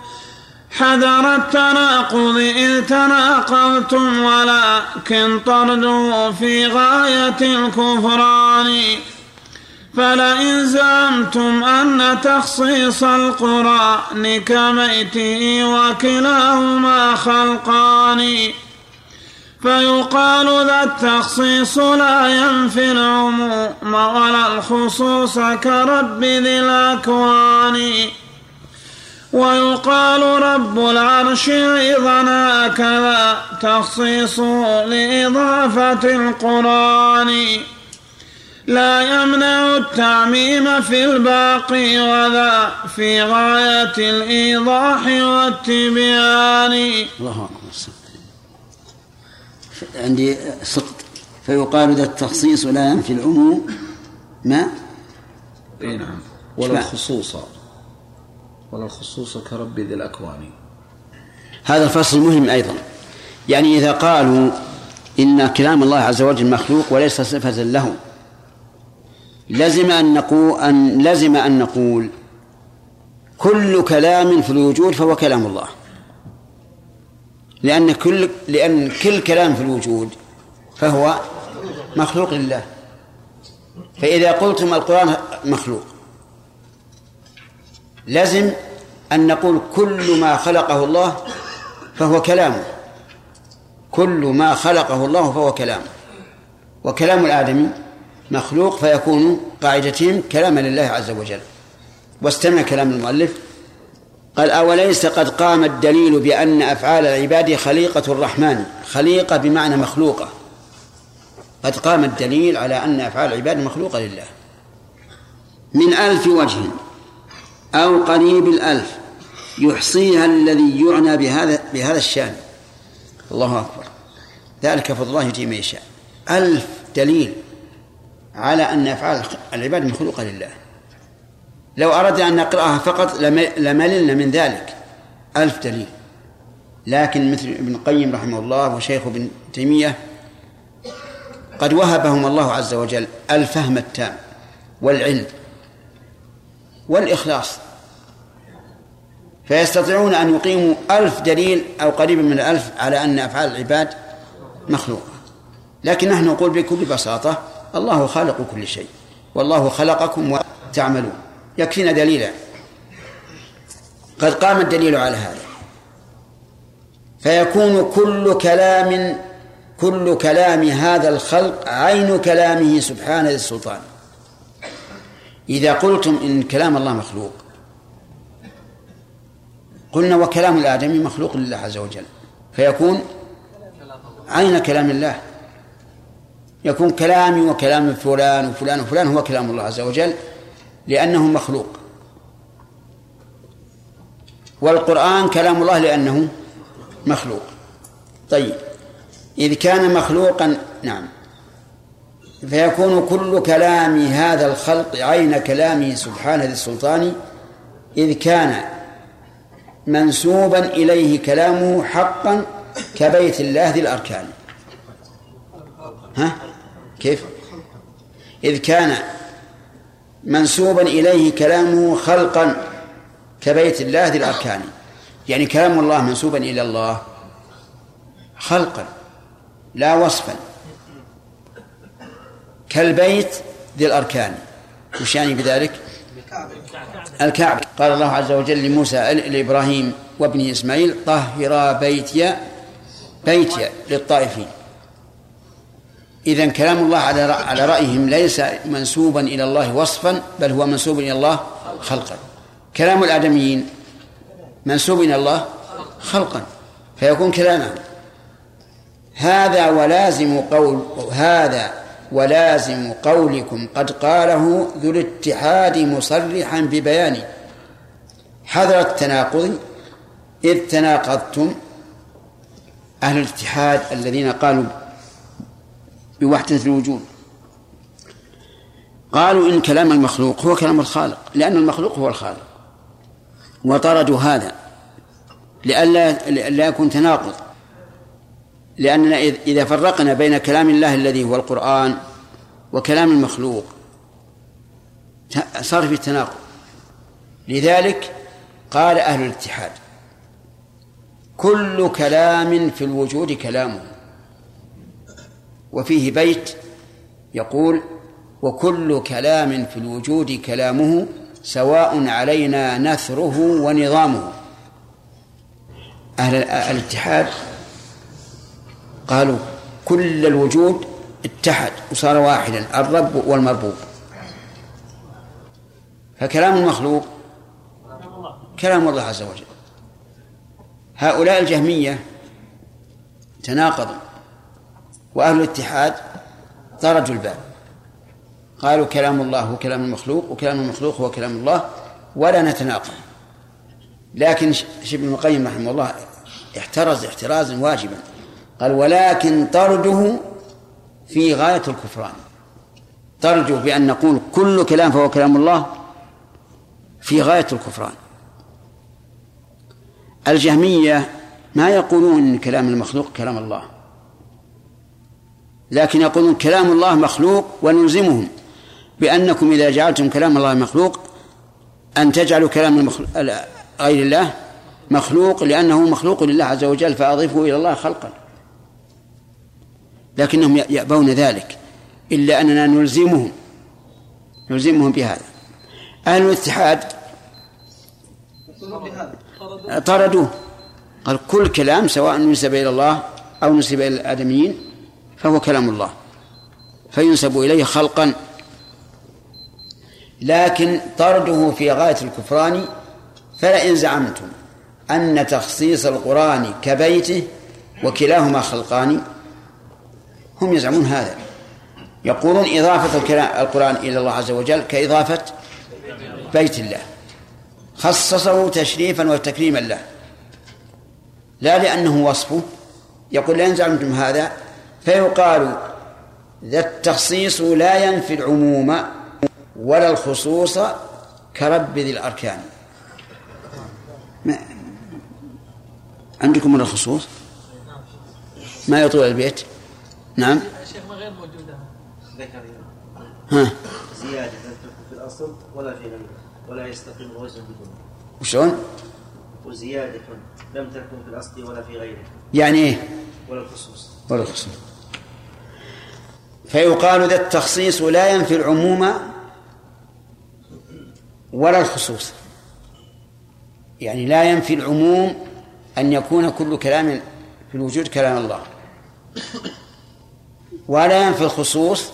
حذر التناقض إذ تناقضتم ولكن طردوا في غاية الكفران فلئن زعمتم أن تخصيص القرآن كميته وكلاهما خلقان. فيقال ذا التخصيص لا ينفي العموم ولا الخصوص كرب ذي الأكوان. ويقال رب العرش أيضا هكذا تخصيص لإضافة القرآن. لا يمنع التعميم في الباقي وذا في غاية الإيضاح والتبيان. الله أكبر. عندي سقط. فيقال ذا التخصيص لا ينفي العموم ما؟ اي نعم. ولا الخصوص. ولا الخصوص كرب ذي الأكوان. هذا الفصل مهم أيضا. يعني إذا قالوا إن كلام الله عز وجل مخلوق وليس صفة له لزم أن نقول أن لزم أن نقول كل كلام في الوجود فهو كلام الله. لأن كل لأن كل كلام في الوجود فهو مخلوق لله. فإذا قلتم القرآن مخلوق لزم أن نقول كل ما خلقه الله فهو كلامه كل ما خلقه الله فهو كلامه وكلام الآدمي مخلوق فيكون قاعدتهم كلاما لله عز وجل واستمع كلام المؤلف قال أوليس قد قام الدليل بأن أفعال العباد خليقة الرحمن؟ خليقة بمعنى مخلوقة. قد قام الدليل على أن أفعال العباد مخلوقة لله. من ألف وجه أو قريب الألف يحصيها الذي يعنى بهذا بهذا الشأن. الله أكبر. ذلك فضل الله يؤتيه من يشاء. ألف دليل على أن أفعال العباد مخلوقة لله. لو أردنا أن نقرأها فقط لمللنا من ذلك. ألف دليل. لكن مثل ابن القيم رحمه الله وشيخ ابن تيمية قد وهبهم الله عز وجل الفهم التام والعلم والإخلاص. فيستطيعون أن يقيموا ألف دليل أو قريبا من الألف على أن أفعال العباد مخلوقة. لكن نحن نقول بكل بساطة الله خالق كل شيء والله خلقكم وتعملون. يكفينا دليلا. قد قام الدليل على هذا. فيكون كل كلام كل كلام هذا الخلق عين كلامه سبحانه السلطان. إذا قلتم إن كلام الله مخلوق قلنا وكلام الآدمي مخلوق لله عز وجل. فيكون عين كلام الله. يكون كلامي وكلام فلان وفلان وفلان هو كلام الله عز وجل. لأنه مخلوق. والقرآن كلام الله لأنه مخلوق. طيب إذ كان مخلوقا نعم فيكون كل كلام هذا الخلق عين كلامه سبحانه للسلطان إذ كان منسوبا إليه كلامه حقا كبيت الله ذي الأركان. ها؟ كيف؟ إذ كان منسوبا إليه كلامه خلقا كبيت الله ذي الأركان. يعني كلام الله منسوبا إلى الله خلقا لا وصفا. كالبيت ذي الأركان. وش يعني بذلك؟ الكعبة. قال الله عز وجل لموسى لإبراهيم وابن إسماعيل طهرا بيتي بيتي للطائفين. إذا كلام الله على على رأيهم ليس منسوبا إلى الله وصفا بل هو منسوب إلى الله خلقا. كلام الآدميين منسوب إلى الله خلقا فيكون كلاما هذا ولازم قول هذا ولازم قولكم قد قاله ذو الاتحاد مصرحا ببيانه حذر التناقض إذ تناقضتم أهل الاتحاد الذين قالوا بوحدة الوجود. قالوا إن كلام المخلوق هو كلام الخالق لأن المخلوق هو الخالق. وطردوا هذا لئلا لا يكون تناقض. لأننا إذا فرقنا بين كلام الله الذي هو القرآن وكلام المخلوق صار في تناقض. لذلك قال أهل الاتحاد كل كلام في الوجود كلامه. وفيه بيت يقول وكل كلام في الوجود كلامه سواء علينا نثره ونظامه. أهل الاتحاد قالوا كل الوجود اتحد وصار واحدا الرب والمربوب. فكلام المخلوق كلام الله عز وجل. هؤلاء الجهمية تناقضوا. وأهل الاتحاد طردوا الباب. قالوا كلام الله هو كلام المخلوق وكلام المخلوق هو كلام الله ولا نتناقض. لكن ابن القيم رحمه الله احترز احترازا واجبا. قال ولكن طرده في غاية الكفران. طرده بأن نقول كل كلام فهو كلام الله في غاية الكفران. الجهمية ما يقولون إن كلام المخلوق كلام الله. لكن يقولون كلام الله مخلوق ونلزمهم بأنكم إذا جعلتم كلام الله مخلوق أن تجعلوا كلام غير الله مخلوق لأنه مخلوق لله عز وجل فأضيفوا إلى الله خلقا. لكنهم يأبون ذلك إلا أننا نلزمهم نلزمهم بهذا. أهل الاتحاد طردوه. قال كل كلام سواء نسب إلى الله أو نسب إلى الآدميين فهو كلام الله. فينسب إليه خلقا. لكن طرده في غاية الكفران فلئن زعمتم أن تخصيص القرآن كبيته وكلاهما خلقان هم يزعمون هذا. يقولون إضافة القرآن إلى الله عز وجل كإضافة بيت الله. خصصه تشريفا وتكريما له. لا لأنه وصفه. يقول لئن زعمتم هذا فيقال ذا التخصيص لا ينفي العموم ولا الخصوص كرب ذي الأركان. ما عندكم من الخصوص؟ ما يطول البيت؟ نعم. شيخ ما غير موجودة ذكر ها. زيادة لم تكن في الأصل ولا في غيره ولا يستقيم الوزن بدونه. وشلون وزيادة لم تكن في الأصل ولا في غيره. يعني إيه؟ ولا الخصوص. ولا الخصوص. فيقال ذا التخصيص لا ينفي العموم ولا الخصوص. يعني لا ينفي العموم أن يكون كل كلام في الوجود كلام الله. ولا ينفي الخصوص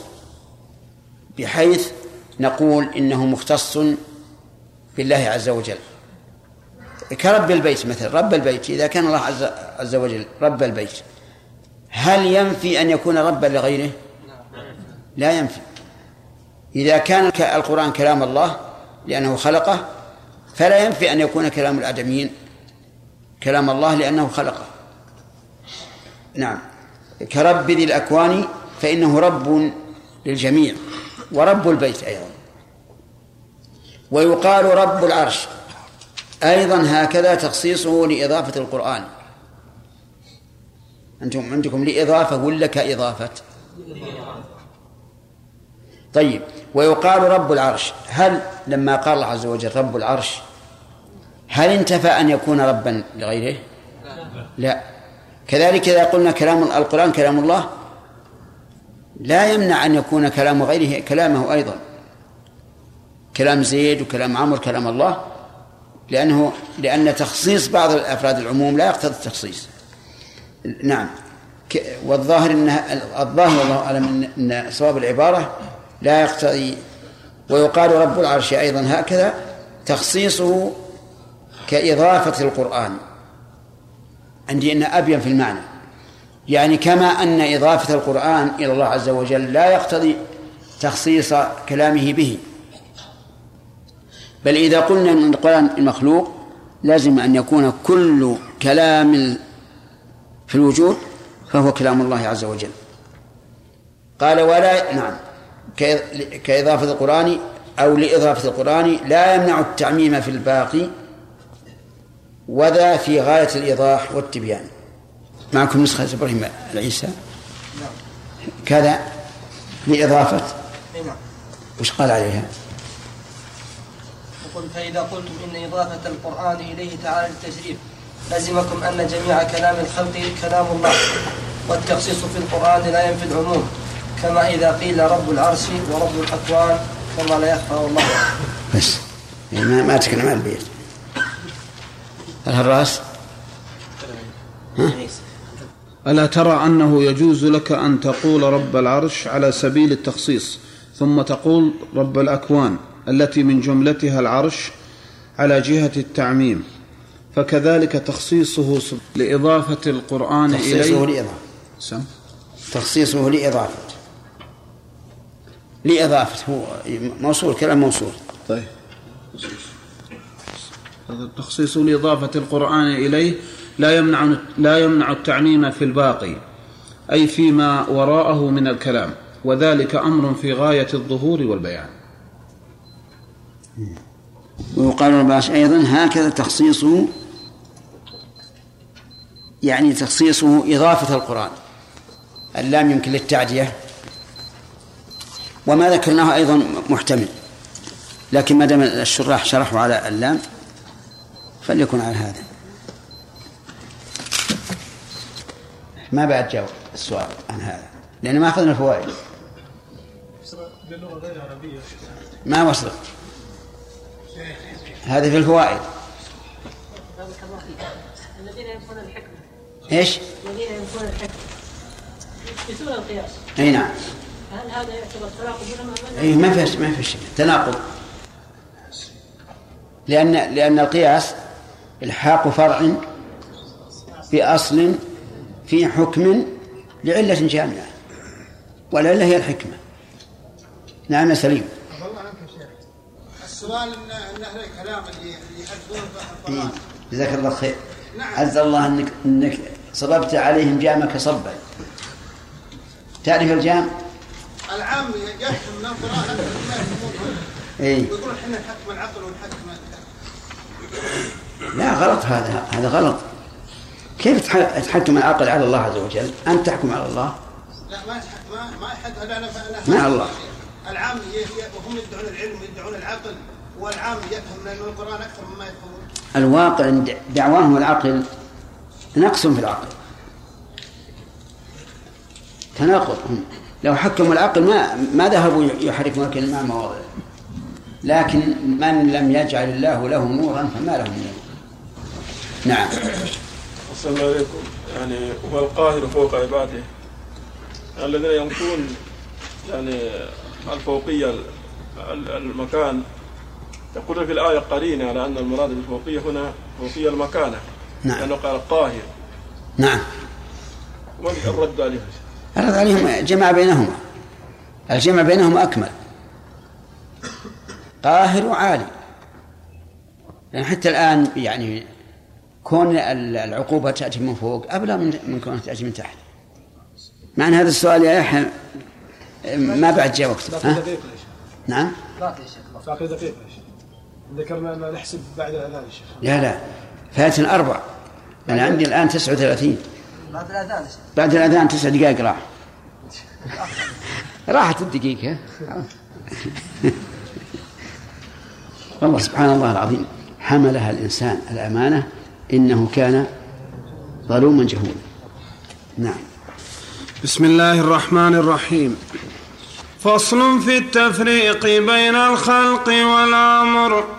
بحيث نقول إنه مختص بالله عز وجل. كرب البيت مثلا رب البيت إذا كان الله عز, عز وجل رب البيت هل ينفي أن يكون ربا لغيره؟ لا ينفي. إذا كان القرآن كلام الله لأنه خلقه فلا ينفي أن يكون كلام الآدميين كلام الله لأنه خلقه. نعم. كرب ذي الأكوان فإنه رب للجميع ورب البيت أيضا. ويقال رب العرش. أيضا هكذا تخصيصه لإضافة القرآن. أنتم عندكم لإضافة ولا كإضافة؟ طيب. ويقال رب العرش. هل لما قال الله عز وجل رب العرش هل انتفى أن يكون ربا لغيره؟ لا. كذلك إذا قلنا كلام القرآن كلام الله لا يمنع أن يكون كلام غيره كلامه أيضا. كلام زيد وكلام عمرو كلام الله لأنه لأن تخصيص بعض الأفراد العموم لا يقتضي التخصيص. نعم. والظاهر أن الظاهر والله أعلم أن صواب العبارة لا يقتضي ويقال رب العرش أيضا هكذا تخصيصه كإضافة القرآن. عندي أن أبين في المعنى. يعني كما أن إضافة القرآن إلى الله عز وجل لا يقتضي تخصيص كلامه به. بل إذا قلنا أن القرآن المخلوق لازم أن يكون كل كلام في الوجود فهو كلام الله عز وجل. قال ولا نعم. كإضافة القرآن أو لإضافة القرآن لا يمنع التعميم في الباقي وذا في غاية الإيضاح والتبيان. معكم نسخة إبراهيم العيسى؟ كذا لإضافة. وش قال عليها؟ يقول فإذا قلتم إن إضافة القرآن إليه تعالى للتشريف لزمكم أن جميع كلام الخلق كلام الله والتخصيص في القرآن لا ينفي العموم. كما إذا قيل رب العرش ورب الأكوان كما لا يخفى والله. بس. يعني ما ما تكلم عن البيت. الهراس؟ ها؟ ألا ترى أنه يجوز لك أن تقول رب العرش على سبيل التخصيص ثم تقول رب الأكوان التي من جملتها العرش على جهة التعميم فكذلك تخصيصه لإضافة القرآن تخصيصه إليه. لإضافة. سم. تخصيصه لإضافة. لإضافة هو موصول كلام موصول. طيب. هذا التخصيص لإضافة القرآن إليه لا يمنع لا يمنع التعميم في الباقي أي فيما وراءه من الكلام وذلك أمر في غاية الظهور والبيان. ويقال الباش أيضا هكذا تخصيصه يعني تخصيصه إضافة القرآن اللام يمكن للتعدية. وما ذكرناه أيضا محتمل. لكن ما دام الشراح شرحوا على اللام فليكن على هذا. ما بعد جاوب السؤال عن هذا؟ لأن ما أخذنا الفوائد ما وصل هذه في الفوائد. الذين ينفون الحكمة إيش؟ الذين ينفون الحكمة. يثبتون القياس أي نعم. هل هذا يعتبر تناقض اي ما في ما في شيء تناقض. لأن لأن القياس إلحاق فرع بأصل في حكم لعلة جامعة والعلة هي الحكمة. نعم يا سليم. الله عنك يا شيخ. السؤال إن إن أهل الكلام اللي اللي يحدثون في إيه. القران جزاك الله خير. نعم. عز الله إنك إنك صببت عليهم جامك صبا. تعرف الجام؟ العام يفهم من يفهمون اي ويقولون إحنا نحكم العقل ونحكم لا غلط هذا. هذا غلط. كيف تح- تحكم العقل على الله عز وجل؟ أنت تحكم على الله. لا ما ما ما أنا- مع الله. العام وهم يدعون العلم ويدعون العقل. والعام يفهم من القرآن أكثر مما يفهمون. الواقع دعواهم العقل نقص في العقل. تناقض. لو حكموا العقل ما ما ذهبوا يحركون الكلمة مع مواضع. لكن من لم يجعل الله له نورا فما له من نور. نعم. أحسن الله إليكم يعني هو القاهر فوق عباده. الذين ينفون يعني الفوقية ال- ال- المكان. يقول في الآية قرينة على أن المراد بالفوقية هنا فوقية المكانة. نعم. لأنه قال قاهر نعم. ومن الرد عليه؟ الرد عليهم جمع بينهما. الجمع بينهما أكمل. قاهر وعالي. يعني حتى الآن يعني كون ال- العقوبة تأتي من فوق أبلغ من من كونها تأتي من تحت. مع أن هذا السؤال يا يحيى ما بعد جاء وقت. باقي ها؟ نعم؟ باقي دقيقة يا شيخ. ذكرنا أن نحسب بعد الأذان يا شيخ. لا لا. فاتن أربع. أنا عندي الآن 39 بعد شيخ بعد الأذان تسع دقائق راح. راحت الدقيقة. والله سبحان الله العظيم حملها الإنسان الأمانة إنه كان ظلوما جهولا. نعم. بسم الله الرحمن الرحيم. فصل في التفريق بين الخلق والأمر.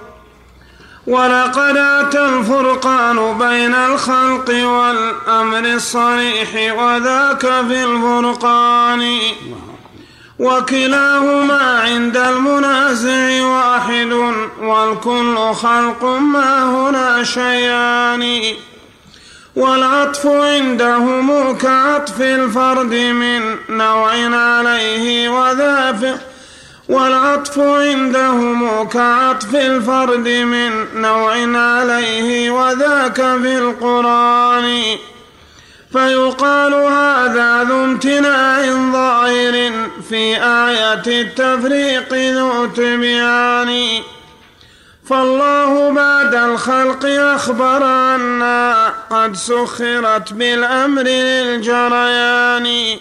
ولقد آتى الفرقان بين الخلق والأمر الصريح وذاك في الفرقان. وكلاهما عند المنازع واحد والكل خلق ما هنا شيئان والعطف عندهم كعطف الفرد من نوع عليه وذا والعطف عندهم كعطف الفرد من نوع عليه وذاك في القرآن. فيقال هذا ذو امتناع ظاهر في آية التفريق ذو تبيان. فالله بعد الخلق أخبر أنا قد سخرت بالأمر للجريان.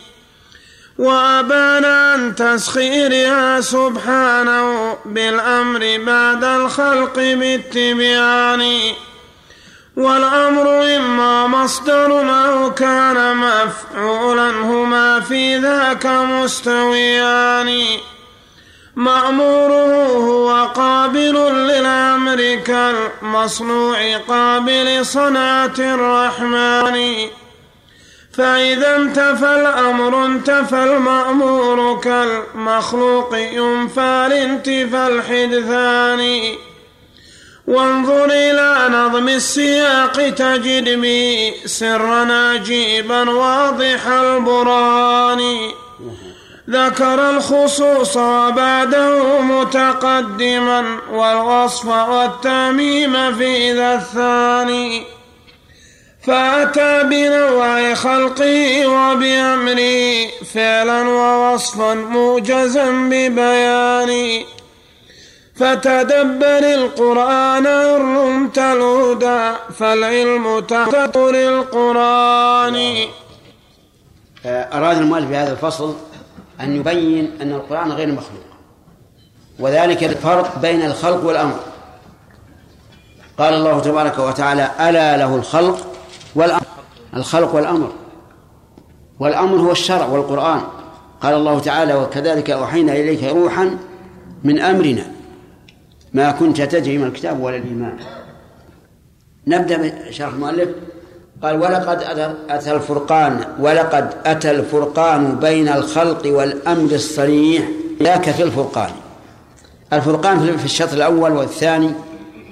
وأبان عن تسخيرها سبحانه بالأمر بعد الخلق بالتبيان والأمر إما مصدر أو كان مفعولا هما في ذاك مستويان. مأموره هو قابل للأمر كالمصنوع قابل صنعة الرحمن. فإذا انتفى الأمر انتفى المأمور كالمخلوق ينفى لانتفى الحدثان. وانظر إلى نظم السياق تجد به سرا عجيبا واضح البرهان. ذكر الخصوص وبعده متقدما والوصف والتميم في ذا الثاني. فأتى بنوع خلقه وبأمره فعلا ووصفا موجزا ببيان فتدبر القرآن إن رمت الهدى فالعلم تحت القرآن أراد المؤلف بهذا الفصل أن يبين أن القرآن غير مخلوق وذلك الفرق بين الخلق والأمر. قال الله تبارك وتعالى ألا له الخلق والأمر. الخلق والأمر. والأمر هو الشرع والقرآن. قال الله تعالى وكذلك أوحينا إليك روحا من أمرنا. ما كنت تدري من الكتاب ولا الإيمان. نبدأ بشرح المؤلف. قال ولقد أتى الفرقان ولقد أتى الفرقان بين الخلق والأمر الصريح. ذاك في الفرقان. الفرقان في الشطر الأول والثاني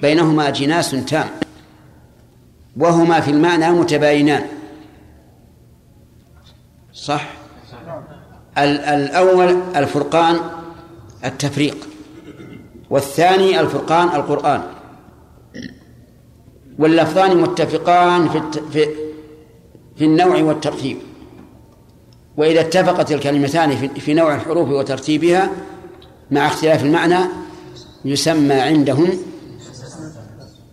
بينهما جناس تام. وهما في المعنى متباينان. صح؟ الأول الفرقان التفريق والثاني الفرقان القرآن. واللفظان متفقان في في في النوع والترتيب. وإذا اتفقت الكلمتان في نوع الحروف وترتيبها مع اختلاف المعنى يسمى عندهم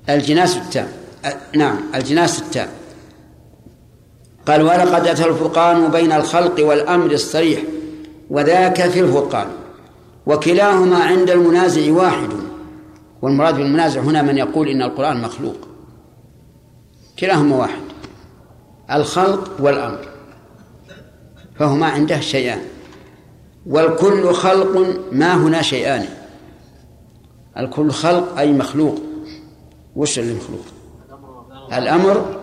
الجناس التام. نعم الجناس التام قال ولقد أتى الفرقان بين الخلق والأمر الصريح وذاك في الفرقان وكلاهما عند المنازع واحد. والمراد بالمنازع هنا من يقول إن القرآن مخلوق. كلاهما واحد الخلق والأمر فهما عنده شيئان والكل خلق ما هنا شيئان. الكل خلق أي مخلوق. وش اللي مخلوق؟ الأمر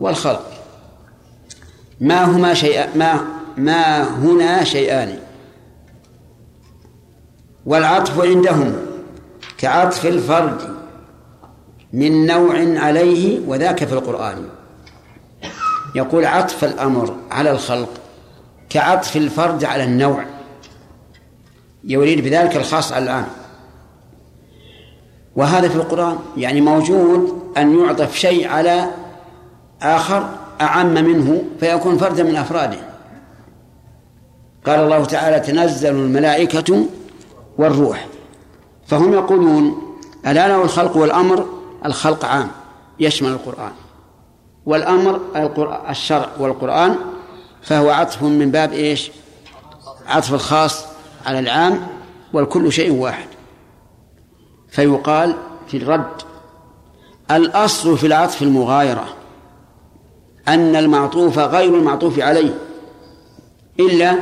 والخلق. ما هما شيئان ما ما هنا شيئان. والعطف عندهم كعطف الفرد من نوع عليه وذاك في القرآن. يقول عطف الأمر على الخلق كعطف الفرد على النوع. يريد بذلك الخاص على العام وهذا في القرآن يعني موجود أن يعطف شيء على آخر أعم منه فيكون فردا من أفراده. قال الله تعالى تنزل الملائكة والروح. فهم يقولون ألا له الخلق والأمر؟ الخلق عام يشمل القرآن. والأمر الشرع والقرآن فهو عطف من باب إيش؟ عطف الخاص على العام والكل شيء واحد. فيقال في الرد الأصل في العطف المغايرة أن المعطوف غير المعطوف عليه إلا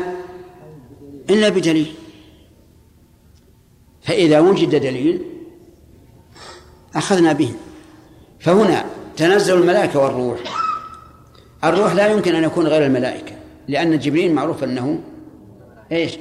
إلا بدليل. فإذا وجد دليل أخذنا به. فهنا تنزل الملائكة والروح. الروح لا يمكن أن يكون غير الملائكة لأن جبريل معروف أنه إيش؟